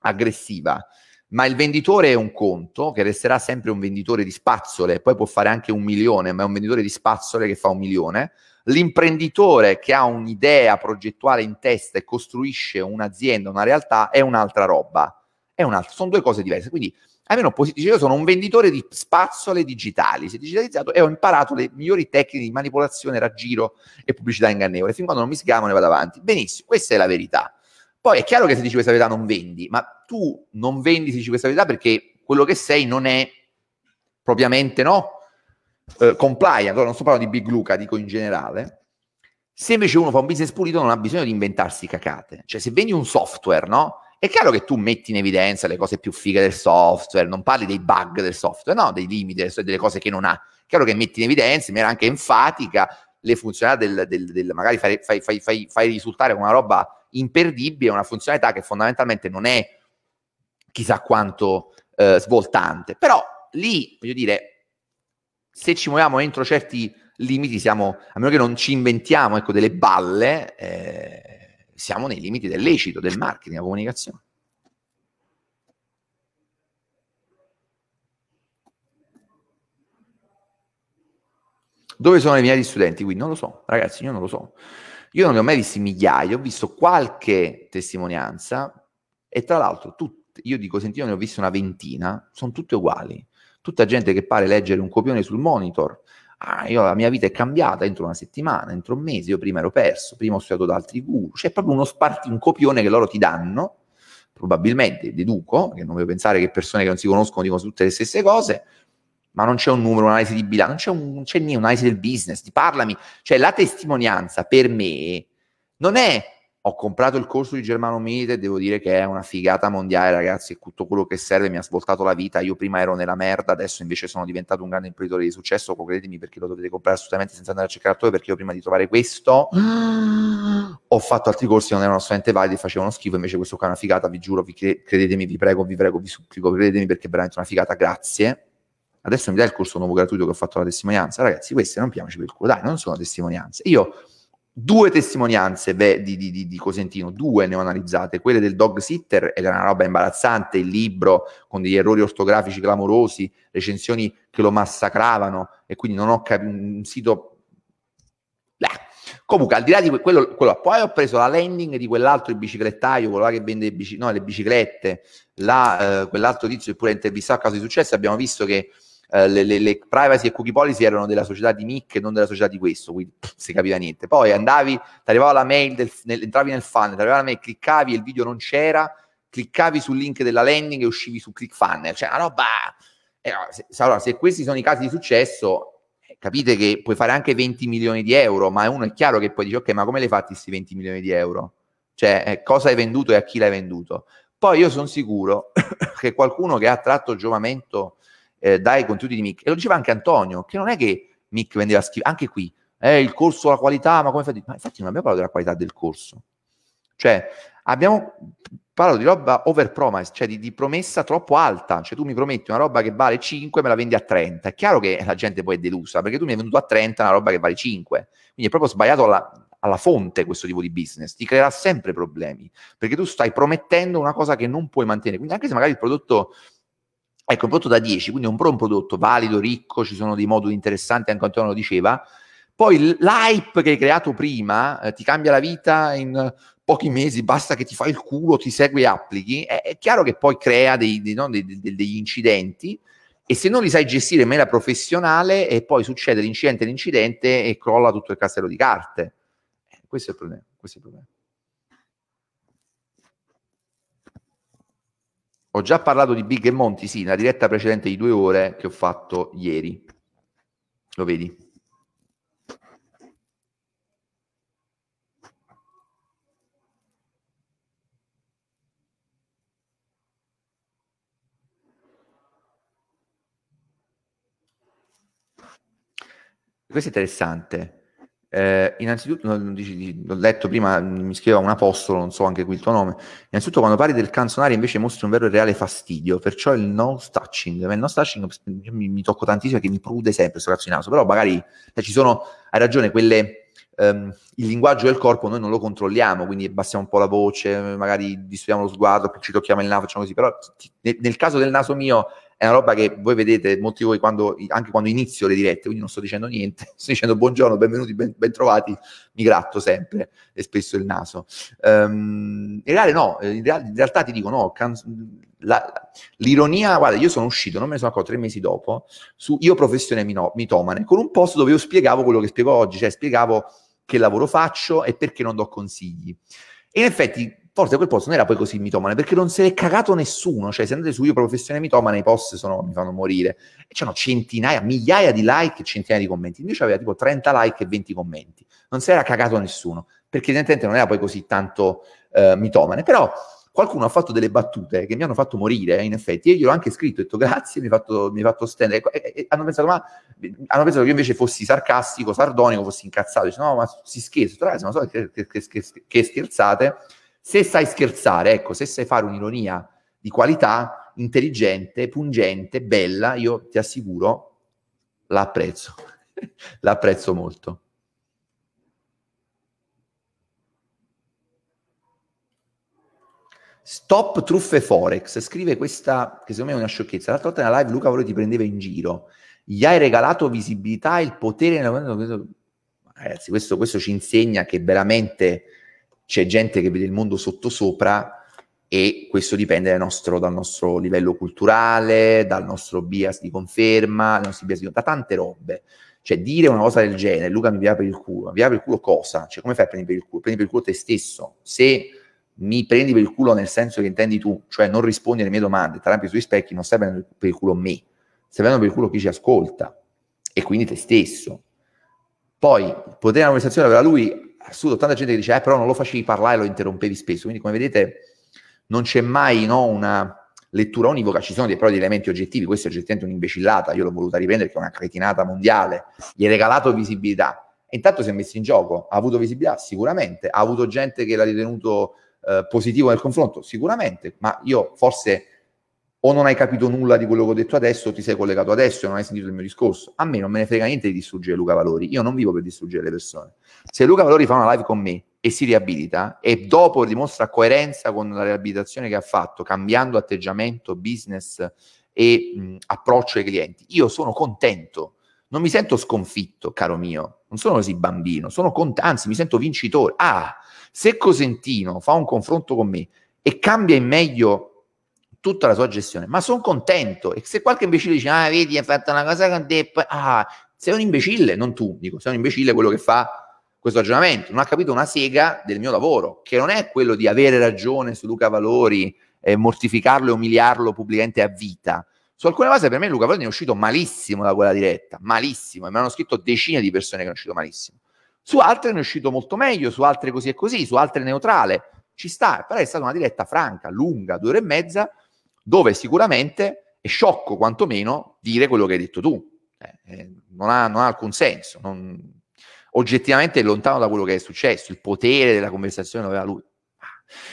aggressiva. Ma il venditore è un conto che resterà sempre un venditore di spazzole, poi può fare anche un milione, ma è un venditore di spazzole che fa un milione. L'imprenditore che ha un'idea progettuale in testa e costruisce un'azienda, una realtà, è un'altra roba è un altro, sono due cose diverse. Quindi, almeno positivo, io sono un venditore di spazzole digitali, si è digitalizzato e ho imparato le migliori tecniche di manipolazione, raggiro e pubblicità ingannevole. Fin quando non mi sgamano e vado avanti. Benissimo, questa è la verità. Poi è chiaro che se dici questa verità non vendi, ma tu non vendi se dici questa verità perché quello che sei non è propriamente no eh, compliant. Allora non sto parlando di Big Luca, dico in generale. Se invece uno fa un business pulito non ha bisogno di inventarsi cacate. Cioè se vendi un software, no? È chiaro che tu metti in evidenza le cose più fighe del software, non parli dei bug del software, no, dei limiti, delle cose che non ha. È chiaro che metti in evidenza in maniera anche enfatica le funzionalità del, del, del magari fai, fai, fai, fai, risultare una roba imperdibile, una funzionalità che fondamentalmente non è chissà quanto eh, svoltante. Però lì, voglio dire, se ci muoviamo entro certi limiti, siamo, a meno che non ci inventiamo ecco, delle balle, eh, siamo nei limiti del lecito, del marketing, della comunicazione. Dove sono i miei studenti? Qui non lo so, ragazzi, io non lo so. Io non ne ho mai visti migliaia, ho visto qualche testimonianza e tra l'altro tutte, io dico sentito ne ho visto una ventina, sono tutte uguali. Tutta gente che pare leggere un copione sul monitor. Ah, io, la mia vita è cambiata entro una settimana, entro un mese, io prima ero perso, prima ho studiato da altri guru. C'è proprio uno sparti, un copione che loro ti danno, probabilmente, deduco, che non voglio pensare che persone che non si conoscono dicono tutte le stesse cose, ma non c'è un numero, un'analisi di bilancio, non c'è, un, c'è niente, un'analisi del business, ti parlami, cioè la testimonianza per me non è ho comprato il corso di Germano Milite e devo dire che è una figata mondiale, ragazzi, è tutto quello che serve, mi ha svoltato la vita, io prima ero nella merda, adesso invece sono diventato un grande imprenditore di successo, credetemi perché lo dovete comprare assolutamente senza andare a cercare altrove, perché io prima di trovare questo ho fatto altri corsi che non erano assolutamente validi, facevano schifo, invece questo qua è una figata, vi giuro, vi credetemi, vi prego, vi prego, vi supplico, credetemi perché è veramente una figata, grazie adesso mi dai il corso nuovo gratuito che ho fatto la testimonianza. Ragazzi, queste non piamoci per il culo, dai, non sono testimonianze. Io due testimonianze beh, di, di, di, Cosentino, due ne ho analizzate, quelle del dog sitter, ed era una roba imbarazzante, il libro con degli errori ortografici clamorosi, recensioni che lo massacravano, e quindi non ho capito, un sito... Beh. Comunque, al di là di quello, quello, poi ho preso la landing di quell'altro il biciclettaio, quello là che vende bici, no, le biciclette, là, eh, quell'altro tizio che pure intervistato a caso di successo, abbiamo visto che eh, le, le, le, privacy e cookie policy erano della società di Mick e non della società di questo, quindi pff, si capiva niente. Poi andavi, ti arrivava la mail, del, nel, entravi nel funnel, ti arrivava la mail, cliccavi e il video non c'era, cliccavi sul link della landing e uscivi su ClickFunnels, cioè una roba... Eh, se, allora, se questi sono i casi di successo, eh, capite che puoi fare anche 20 milioni di euro, ma uno è chiaro che poi dici, ok, ma come l'hai fatti questi 20 milioni di euro? Cioè, eh, cosa hai venduto e a chi l'hai venduto? Poi io sono sicuro <coughs> che qualcuno che ha tratto giovamento eh, dai contenuti di Mick. E lo diceva anche Antonio, che non è che Mick vendeva schifo, anche qui, eh, il corso, la qualità, ma come fai? Ma infatti non abbiamo parlato della qualità del corso. Cioè, abbiamo parlato di roba over promise, cioè di, di, promessa troppo alta. Cioè, tu mi prometti una roba che vale 5 me la vendi a 30. È chiaro che la gente poi è delusa, perché tu mi hai venduto a 30 una roba che vale 5. Quindi è proprio sbagliato alla, alla fonte questo tipo di business. Ti creerà sempre problemi, perché tu stai promettendo una cosa che non puoi mantenere. Quindi anche se magari il prodotto Ecco, un prodotto da 10, quindi un buon prodotto valido, ricco, ci sono dei moduli interessanti, anche Antonio lo diceva. Poi l'hype che hai creato prima eh, ti cambia la vita in pochi mesi, basta che ti fai il culo, ti segui e applichi. È, è chiaro che poi crea dei, dei, no, dei, degli incidenti e se non li sai gestire in maniera professionale e poi succede l'incidente l'incidente e crolla tutto il castello di carte. Eh, questo è il problema. Questo è il problema. Ho già parlato di Big e Monti, sì, nella diretta precedente di due ore che ho fatto ieri. Lo vedi? Questo è interessante. Eh, innanzitutto, l'ho letto prima, mi scriveva un apostolo, non so anche qui il tuo nome. Innanzitutto, quando parli del canzonare, invece mostri un vero e reale fastidio, perciò il no touching. Il no touching mi, mi tocco tantissimo perché mi prude sempre questo cazzo di naso. Però magari eh, ci sono, hai ragione, quelle. Um, il linguaggio del corpo noi non lo controlliamo, quindi abbassiamo un po' la voce, magari distuiamo lo sguardo, ci tocchiamo il naso, facciamo così. Però nel caso del naso mio è una roba che voi vedete molti di voi quando, anche quando inizio le dirette, quindi non sto dicendo niente, <laughs> sto dicendo buongiorno, benvenuti, ben, trovati, mi gratto sempre e spesso il naso. Um, in realtà no, in, real, in, realtà ti dico no, can, la, l'ironia, guarda, io sono uscito, non me ne sono accorto tre mesi dopo, su Io professione mitomane, con un post dove io spiegavo quello che spiego oggi, cioè spiegavo che lavoro faccio e perché non do consigli. E in effetti forse quel post non era poi così mitomane perché non se l'è cagato nessuno. Cioè, se andate su io professione mitomane, i post sono, mi fanno morire. E c'erano centinaia, migliaia di like e centinaia di commenti. Invece aveva tipo 30 like e 20 commenti. Non si era cagato nessuno perché evidentemente non era poi così tanto uh, mitomane. Però qualcuno ha fatto delle battute che mi hanno fatto morire, in effetti, e io l'ho anche scritto, ho detto grazie, mi hai fatto, mi fatto stendere, e, e, hanno, pensato, ma, hanno pensato che io invece fossi sarcastico, sardonico, fossi incazzato, dice, no, ma si scherza, ma so che, che, che, che scherzate, se sai scherzare, ecco, se sai fare un'ironia di qualità, intelligente, pungente, bella, io ti assicuro, l'apprezzo. l'apprezzo <laughs> molto. Stop truffe Forex, scrive questa, che secondo me è una sciocchezza. L'altra volta nella live Luca Valori ti prendeva in giro. Gli hai regalato visibilità, il potere... Ragazzi, questo, questo ci insegna che veramente c'è gente che vede il mondo sottosopra e questo dipende dal nostro, dal nostro, livello culturale, dal nostro bias di conferma, bias di, da tante robe. Cioè dire una cosa del genere, Luca mi via per il culo, mi via per il culo cosa? Cioè come fai a prendere per il culo? Prendi per il culo te stesso. Se mi prendi per il culo nel senso che intendi tu, cioè non rispondi alle mie domande, trampi sui specchi, non stai prendendo per il culo me, stai prendendo per il culo chi ci ascolta e quindi te stesso. Poi, potere della conversazione aveva lui, assurdo, tanta gente che dice, eh però non lo facevi parlare, lo interrompevi spesso, quindi come vedete non c'è mai no, una lettura univoca, ci sono dei, però degli elementi oggettivi, questo è oggettivamente un'imbecillata, io l'ho voluta riprendere che è una cretinata mondiale, gli hai regalato visibilità, e intanto si è messo in gioco, ha avuto visibilità? Sicuramente, ha avuto gente che l'ha ritenuto eh, positivo nel confronto? Sicuramente, ma io forse o non hai capito nulla di quello che ho detto adesso, ti sei collegato adesso e non hai sentito il mio discorso. A me non me ne frega niente di distruggere Luca Valori, io non vivo per distruggere le persone. Se Luca Valori fa una live con me e si riabilita e dopo dimostra coerenza con la riabilitazione che ha fatto, cambiando atteggiamento, business e mh, approccio ai clienti, io sono contento. Non mi sento sconfitto, caro mio, non sono così bambino, sono contento, anzi mi sento vincitore. Ah, se Cosentino fa un confronto con me e cambia in meglio tutta la sua gestione, ma sono contento. E se qualche imbecille dice, ah, vedi, hai fatto una cosa con te, ah, sei un imbecille, non tu, dico, sei un imbecille quello che fa questo ragionamento, non ha capito una sega del mio lavoro, che non è quello di avere ragione su Luca Valori, eh, mortificarlo e umiliarlo pubblicamente a vita. Su alcune cose per me Luca Valori è uscito malissimo da quella diretta, malissimo, e mi hanno scritto decine di persone che sono uscito malissimo. Su altre ne è uscito molto meglio, su altre così e così, su altre neutrale. Ci sta, però è stata una diretta franca, lunga, due ore e mezza, dove sicuramente è sciocco quantomeno dire quello che hai detto tu. Eh, eh, non, ha, non, ha, alcun senso. Non, oggettivamente è lontano da quello che è successo. Il potere della conversazione aveva lui.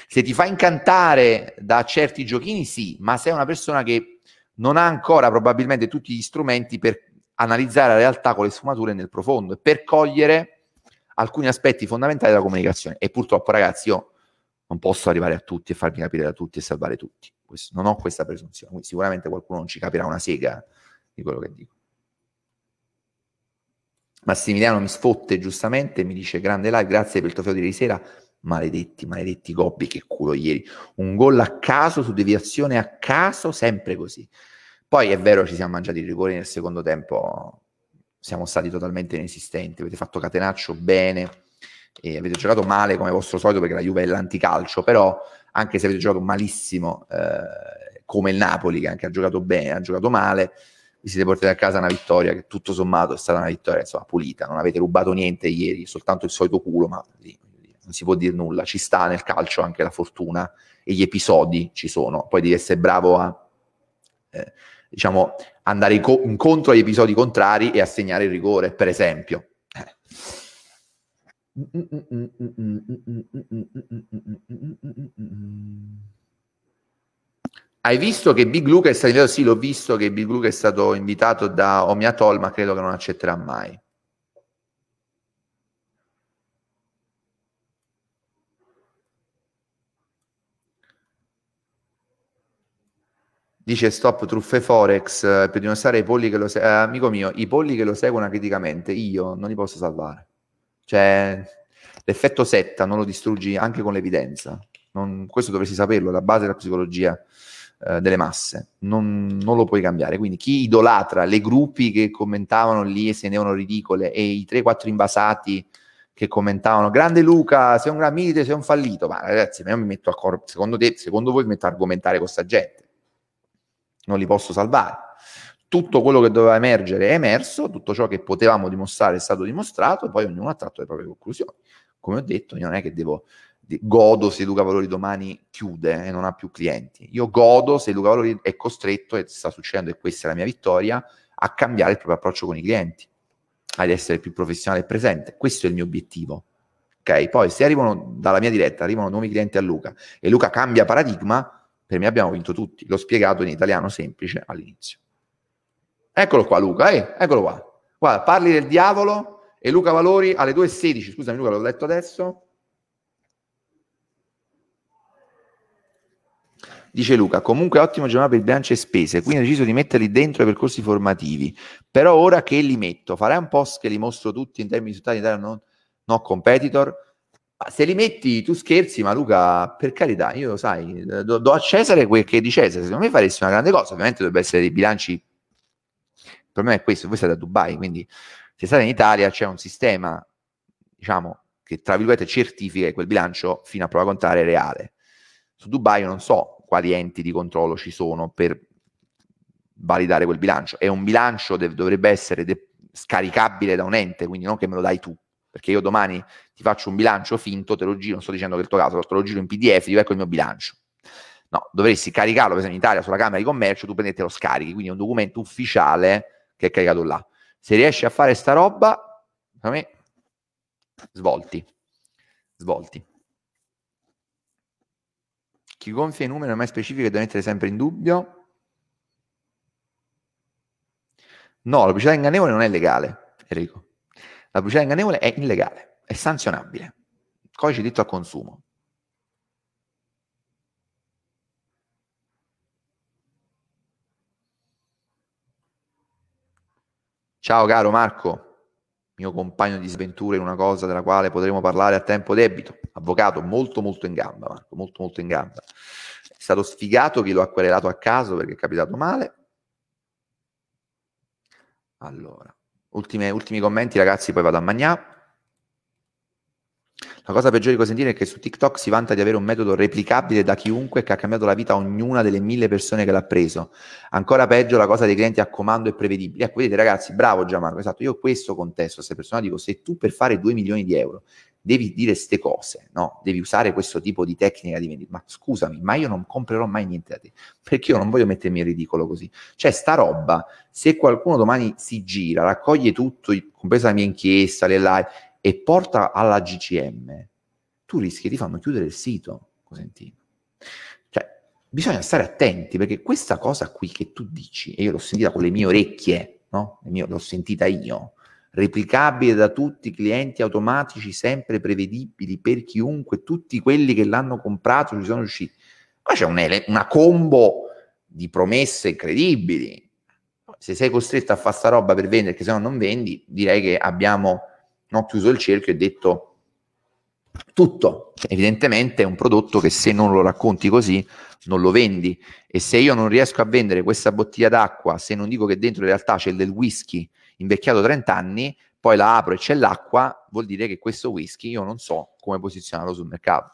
Se ti fa incantare da certi giochini, sì, ma sei una persona che non ha ancora probabilmente tutti gli strumenti per analizzare la realtà con le sfumature nel profondo e per cogliere alcuni aspetti fondamentali della comunicazione. E purtroppo, ragazzi, io non posso arrivare a tutti e farmi capire da tutti e salvare tutti. Questo, non ho questa presunzione, quindi sicuramente qualcuno non ci capirà una sega di quello che dico. Massimiliano mi sfotte giustamente, mi dice grande live, grazie per il trofeo di ieri sera. Maledetti, maledetti Gobbi, che culo ieri. Un gol a caso su deviazione a caso, sempre così. Poi è vero, ci siamo mangiati i rigori nel secondo tempo, siamo stati totalmente inesistenti. Avete fatto catenaccio bene e avete giocato male come vostro solito perché la Juve è l'anticalcio, però anche se avete giocato malissimo eh, come il Napoli che anche ha giocato bene, ha giocato male, vi siete portati a casa una vittoria che tutto sommato è stata una vittoria insomma, pulita, non avete rubato niente ieri, soltanto il solito culo, ma lì, non si può dire nulla, ci sta nel calcio anche la fortuna e gli episodi ci sono, poi devi essere bravo a eh, diciamo andare incontro agli episodi contrari e assegnare il rigore, per esempio. Hai visto che Big Luke è stato invitato? Sì, l'ho visto che Big Luke è stato invitato da Omiatol, ma credo che non accetterà mai. Dice stop truffe forex eh, per dimostrare i polli che lo seguono. Eh, amico mio, i polli che lo seguono criticamente, io non li posso salvare. Cioè, l'effetto setta non lo distruggi anche con l'evidenza. Non, questo dovresti saperlo, la base della psicologia eh, delle masse. Non, non, lo puoi cambiare. Quindi chi idolatra le gruppi che commentavano lì e se ne ridicole e i 3-4 invasati che commentavano grande Luca, sei un gran milite, sei un fallito. Ma ragazzi, io mi metto a cor- secondo te, secondo voi mi metto a argomentare con sta gente. Non li posso salvare tutto quello che doveva emergere è emerso, tutto ciò che potevamo dimostrare è stato dimostrato, poi ognuno ha tratto le proprie conclusioni. Come ho detto, io non è che devo godo se Luca Valori domani chiude e non ha più clienti. Io godo se Luca Valori è costretto, e sta succedendo, e questa è la mia vittoria, a cambiare il proprio approccio con i clienti, ad essere più professionale e presente. Questo è il mio obiettivo. Ok, poi se arrivano dalla mia diretta, arrivano nuovi clienti a Luca e Luca cambia paradigma, per me abbiamo vinto tutti. L'ho spiegato in italiano semplice all'inizio. Eccolo qua Luca, eh, eccolo qua. Guarda, parli del diavolo e Luca Valori alle 2.16, scusami Luca, l'ho letto adesso. Dice Luca, comunque ottimo giornata per il bilancio e spese, quindi ho deciso di metterli dentro i percorsi formativi, però ora che li metto, farai un post che li mostro tutti in termini di risultati non, no competitor? Ma se li metti tu scherzi, ma Luca, per carità, io lo sai, do, do, a Cesare quel che è di Cesare, secondo me faresti una grande cosa, ovviamente dovrebbe essere dei bilanci, il problema è questo, voi siete a Dubai, quindi se state in Italia c'è un sistema, diciamo, che tra virgolette certifica quel bilancio fino a prova contraria è reale. Su Dubai io non so quali enti di controllo ci sono per validare quel bilancio. È un bilancio che dovrebbe essere de- scaricabile da un ente, quindi non che me lo dai tu, perché io domani ti faccio un bilancio finto, te lo giro, non sto dicendo che è il tuo caso, te lo giro in PDF, dico ecco il mio bilancio. No, dovresti caricarlo, per esempio in Italia sulla Camera di Commercio, tu prendi e lo scarichi, quindi è un documento ufficiale che è caricato là. Se riesci a fare sta roba, a me svolti, svolti. Chi gonfia i numeri non è mai specifico e da mettere sempre in dubbio? No, la pubblicità ingannevole non è legale, Enrico. La pubblicità ingannevole è illegale, è sanzionabile. Codice di diritto al consumo. Ciao caro Marco mio compagno di sventure in una cosa della quale potremo parlare a tempo debito. Avvocato molto molto in gamba, Marco, molto molto in gamba. È stato sfigato chi lo ha querelato a caso perché è capitato male. Allora, ultime, ultimi commenti ragazzi, poi vado a mangiare. La cosa peggiore di Cosentino è che su TikTok si vanta di avere un metodo replicabile da chiunque che ha cambiato la vita a ognuna delle mille persone che l'ha preso. Ancora peggio la cosa dei clienti a comando e prevedibili. Ecco, vedete ragazzi, bravo Gianmarco, esatto, io questo contesto a queste persone dico, se tu per fare 2 milioni di euro devi dire queste cose, no? Devi usare questo tipo di tecnica di vendita. Ma scusami, ma io non comprerò mai niente da te, perché io non voglio mettermi in ridicolo così. Cioè, sta roba, se qualcuno domani si gira, raccoglie tutto, compresa la mia inchiesta, le live, e porta alla GCM, tu rischi di farlo chiudere il sito, Cosentino. Cioè, bisogna stare attenti perché questa cosa qui che tu dici, e io l'ho sentita con le mie orecchie, no? Mie, l'ho sentita io, replicabile da tutti i clienti automatici, sempre prevedibili per chiunque, tutti quelli che l'hanno comprato ci sono riusciti. Ma c'è un, una combo di promesse incredibili. Se sei costretto a fare sta roba per vendere, che se no non vendi, direi che abbiamo no, chiuso il cerchio e detto tutto. Evidentemente è un prodotto che se non lo racconti così non lo vendi e se io non riesco a vendere questa bottiglia d'acqua, se non dico che dentro in realtà c'è del whisky invecchiato 30 anni, poi la apro e c'è l'acqua, vuol dire che questo whisky io non so come posizionarlo sul mercato.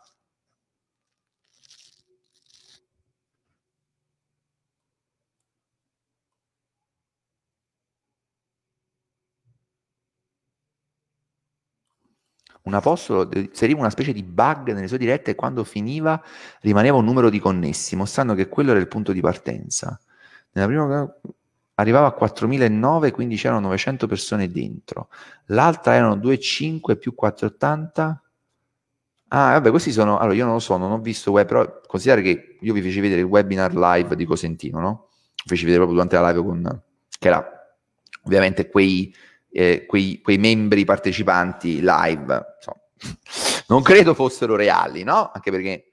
Un apostolo inseriva una specie di bug nelle sue dirette e quando finiva rimaneva un numero di connessi, mostrando che quello era il punto di partenza. Nella prima arrivava a 4.009, quindi c'erano 900 persone dentro. L'altra erano 2,5 più 480. Ah, vabbè, questi sono... Allora, io non lo so, non ho visto web, però considerate che io vi feci vedere il webinar live di Cosentino, no? Vi feci vedere proprio durante la live con... che era ovviamente quei eh, quei, quei, membri partecipanti live, insomma, <laughs> non credo fossero reali, no? Anche perché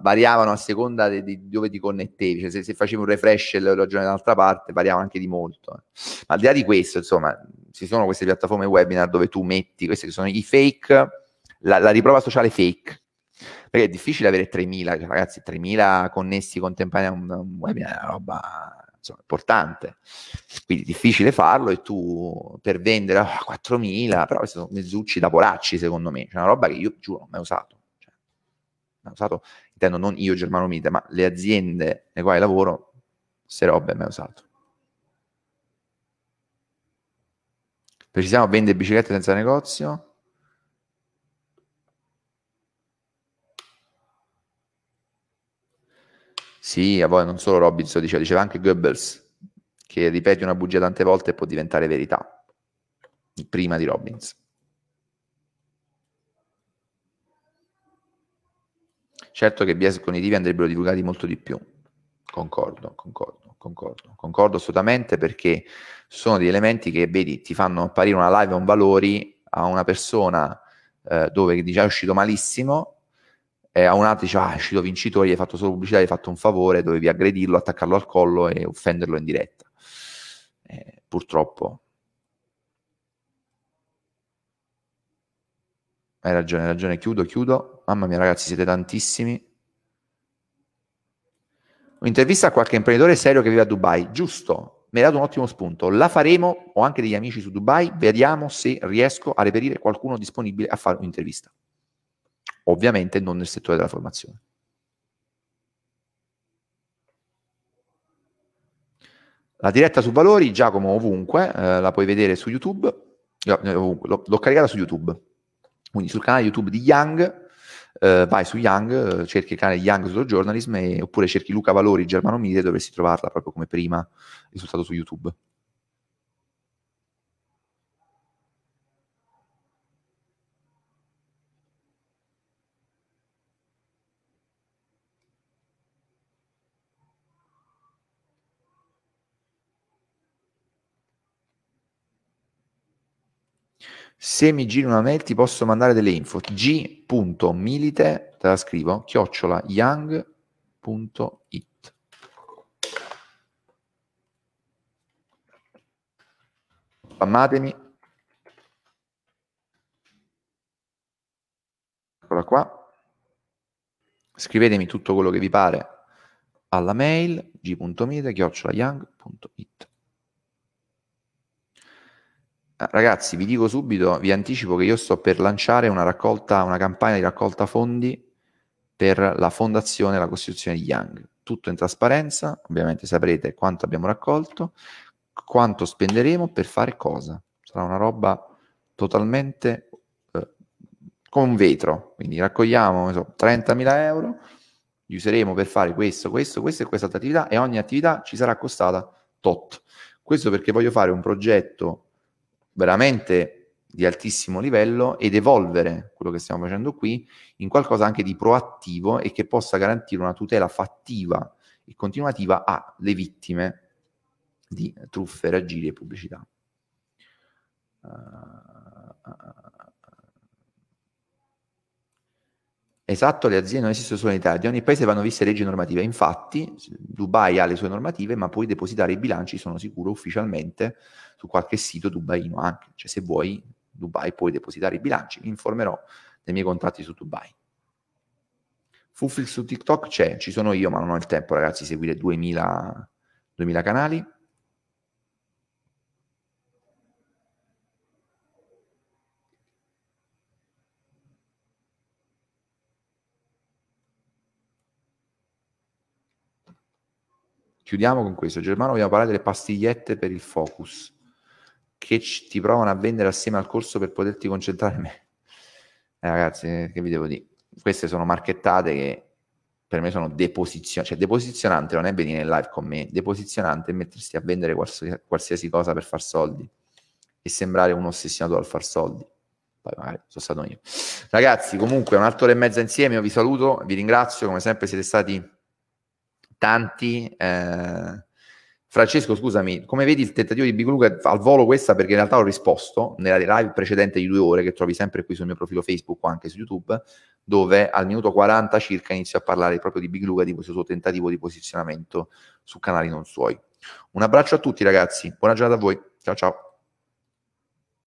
variavano a seconda di, dove ti connettevi, cioè se, se facevi un refresh e l'orologio dall'altra parte variava anche di molto. Eh. Ma al di là di questo, insomma, ci sono queste piattaforme webinar dove tu metti, questi sono i fake, la, la riprova sociale fake, perché è difficile avere 3.000, cioè, ragazzi, 3.000 connessi contemporaneamente a un, un webinar, è una roba insomma, importante. Quindi difficile farlo e tu per vendere oh, 4.000, però questi sono mezzucci da poracci secondo me, c'è una roba che io giuro non ho mai usato. Cioè, mai usato, intendo non io Germano Mite, ma le aziende nelle quali lavoro, queste robe mai usato. Precisiamo vende biciclette senza negozio? Sì, a voi non solo Robinson diceva, diceva anche Goebbels, che ripeti una bugia tante volte e può diventare verità, prima di Robbins. Certo che bias cognitivi andrebbero divulgati molto di più. Concordo, concordo, concordo, concordo assolutamente perché sono degli elementi che, vedi, ti fanno apparire una live o un valori a una persona eh, dove dice è uscito malissimo e a un altro dice, ah, è uscito vincitore, gli hai fatto solo pubblicità, gli hai fatto un favore, dovevi aggredirlo, attaccarlo al collo e offenderlo in diretta. Eh, purtroppo. Hai ragione, hai ragione, chiudo, chiudo. Mamma mia ragazzi, siete tantissimi. Un'intervista a qualche imprenditore serio che vive a Dubai, giusto, mi hai dato un ottimo spunto. La faremo, ho anche degli amici su Dubai, vediamo se riesco a reperire qualcuno disponibile a fare un'intervista ovviamente non nel settore della formazione. La diretta su valori, Giacomo, ovunque, eh, la puoi vedere su YouTube, eh, ovunque, l'ho, l'ho, caricata su YouTube, quindi sul canale YouTube di Young, eh, vai su Young, eh, cerchi il canale Young Slow Journalism oppure cerchi Luca Valori Germano Mite, dovresti trovarla proprio come prima risultato su YouTube. Se mi giri una mail ti posso mandare delle info. g.milite, te la scrivo, chiocciola young.it. Spammatemi. Eccola qua. Scrivetemi tutto quello che vi pare alla mail g.milite chiocciola young.it. Ah, ragazzi, vi dico subito, vi anticipo che io sto per lanciare una raccolta, una campagna di raccolta fondi per la fondazione la costituzione di Young. Tutto in trasparenza, ovviamente saprete quanto abbiamo raccolto, quanto spenderemo per fare cosa. Sarà una roba totalmente eh, con vetro, quindi raccogliamo so, 30.000 euro, li useremo per fare questo, questo, questo e questa attività e ogni attività ci sarà costata tot. Questo perché voglio fare un progetto veramente di altissimo livello ed evolvere quello che stiamo facendo qui in qualcosa anche di proattivo e che possa garantire una tutela fattiva e continuativa alle vittime di truffe, raggiri e pubblicità. Uh, Esatto, le aziende non esistono solo in Italia, di ogni paese vanno viste leggi normative. Infatti, Dubai ha le sue normative, ma puoi depositare i bilanci, sono sicuro, ufficialmente su qualche sito dubaino anche. Cioè, se vuoi, Dubai puoi depositare i bilanci. Mi informerò dei miei contatti su Dubai. Fuflix su TikTok c'è, ci sono io, ma non ho il tempo, ragazzi, di seguire 2000, 2000 canali. Chiudiamo con questo. Germano, vogliamo parlare delle pastigliette per il focus che ci, ti provano a vendere assieme al corso per poterti concentrare me. Eh, ragazzi, che vi devo dire? Queste sono marchettate che per me sono deposizionanti. Cioè, deposizionante non è venire in live con me, deposizionante è mettersi a vendere qualsiasi, qualsiasi cosa per far soldi e sembrare un ossessionato al far soldi. Poi magari sono stato io. Ragazzi, comunque, un'altra ora e mezza insieme, io vi saluto, vi ringrazio, come sempre siete stati tanti. Eh, Francesco, scusami, come vedi il tentativo di Big Luca al volo questa perché in realtà ho risposto nella live precedente di due ore che trovi sempre qui sul mio profilo Facebook o anche su YouTube, dove al minuto 40 circa inizio a parlare proprio di Big Luca, di questo suo tentativo di posizionamento su canali non suoi. Un abbraccio a tutti ragazzi, buona giornata a voi, ciao ciao.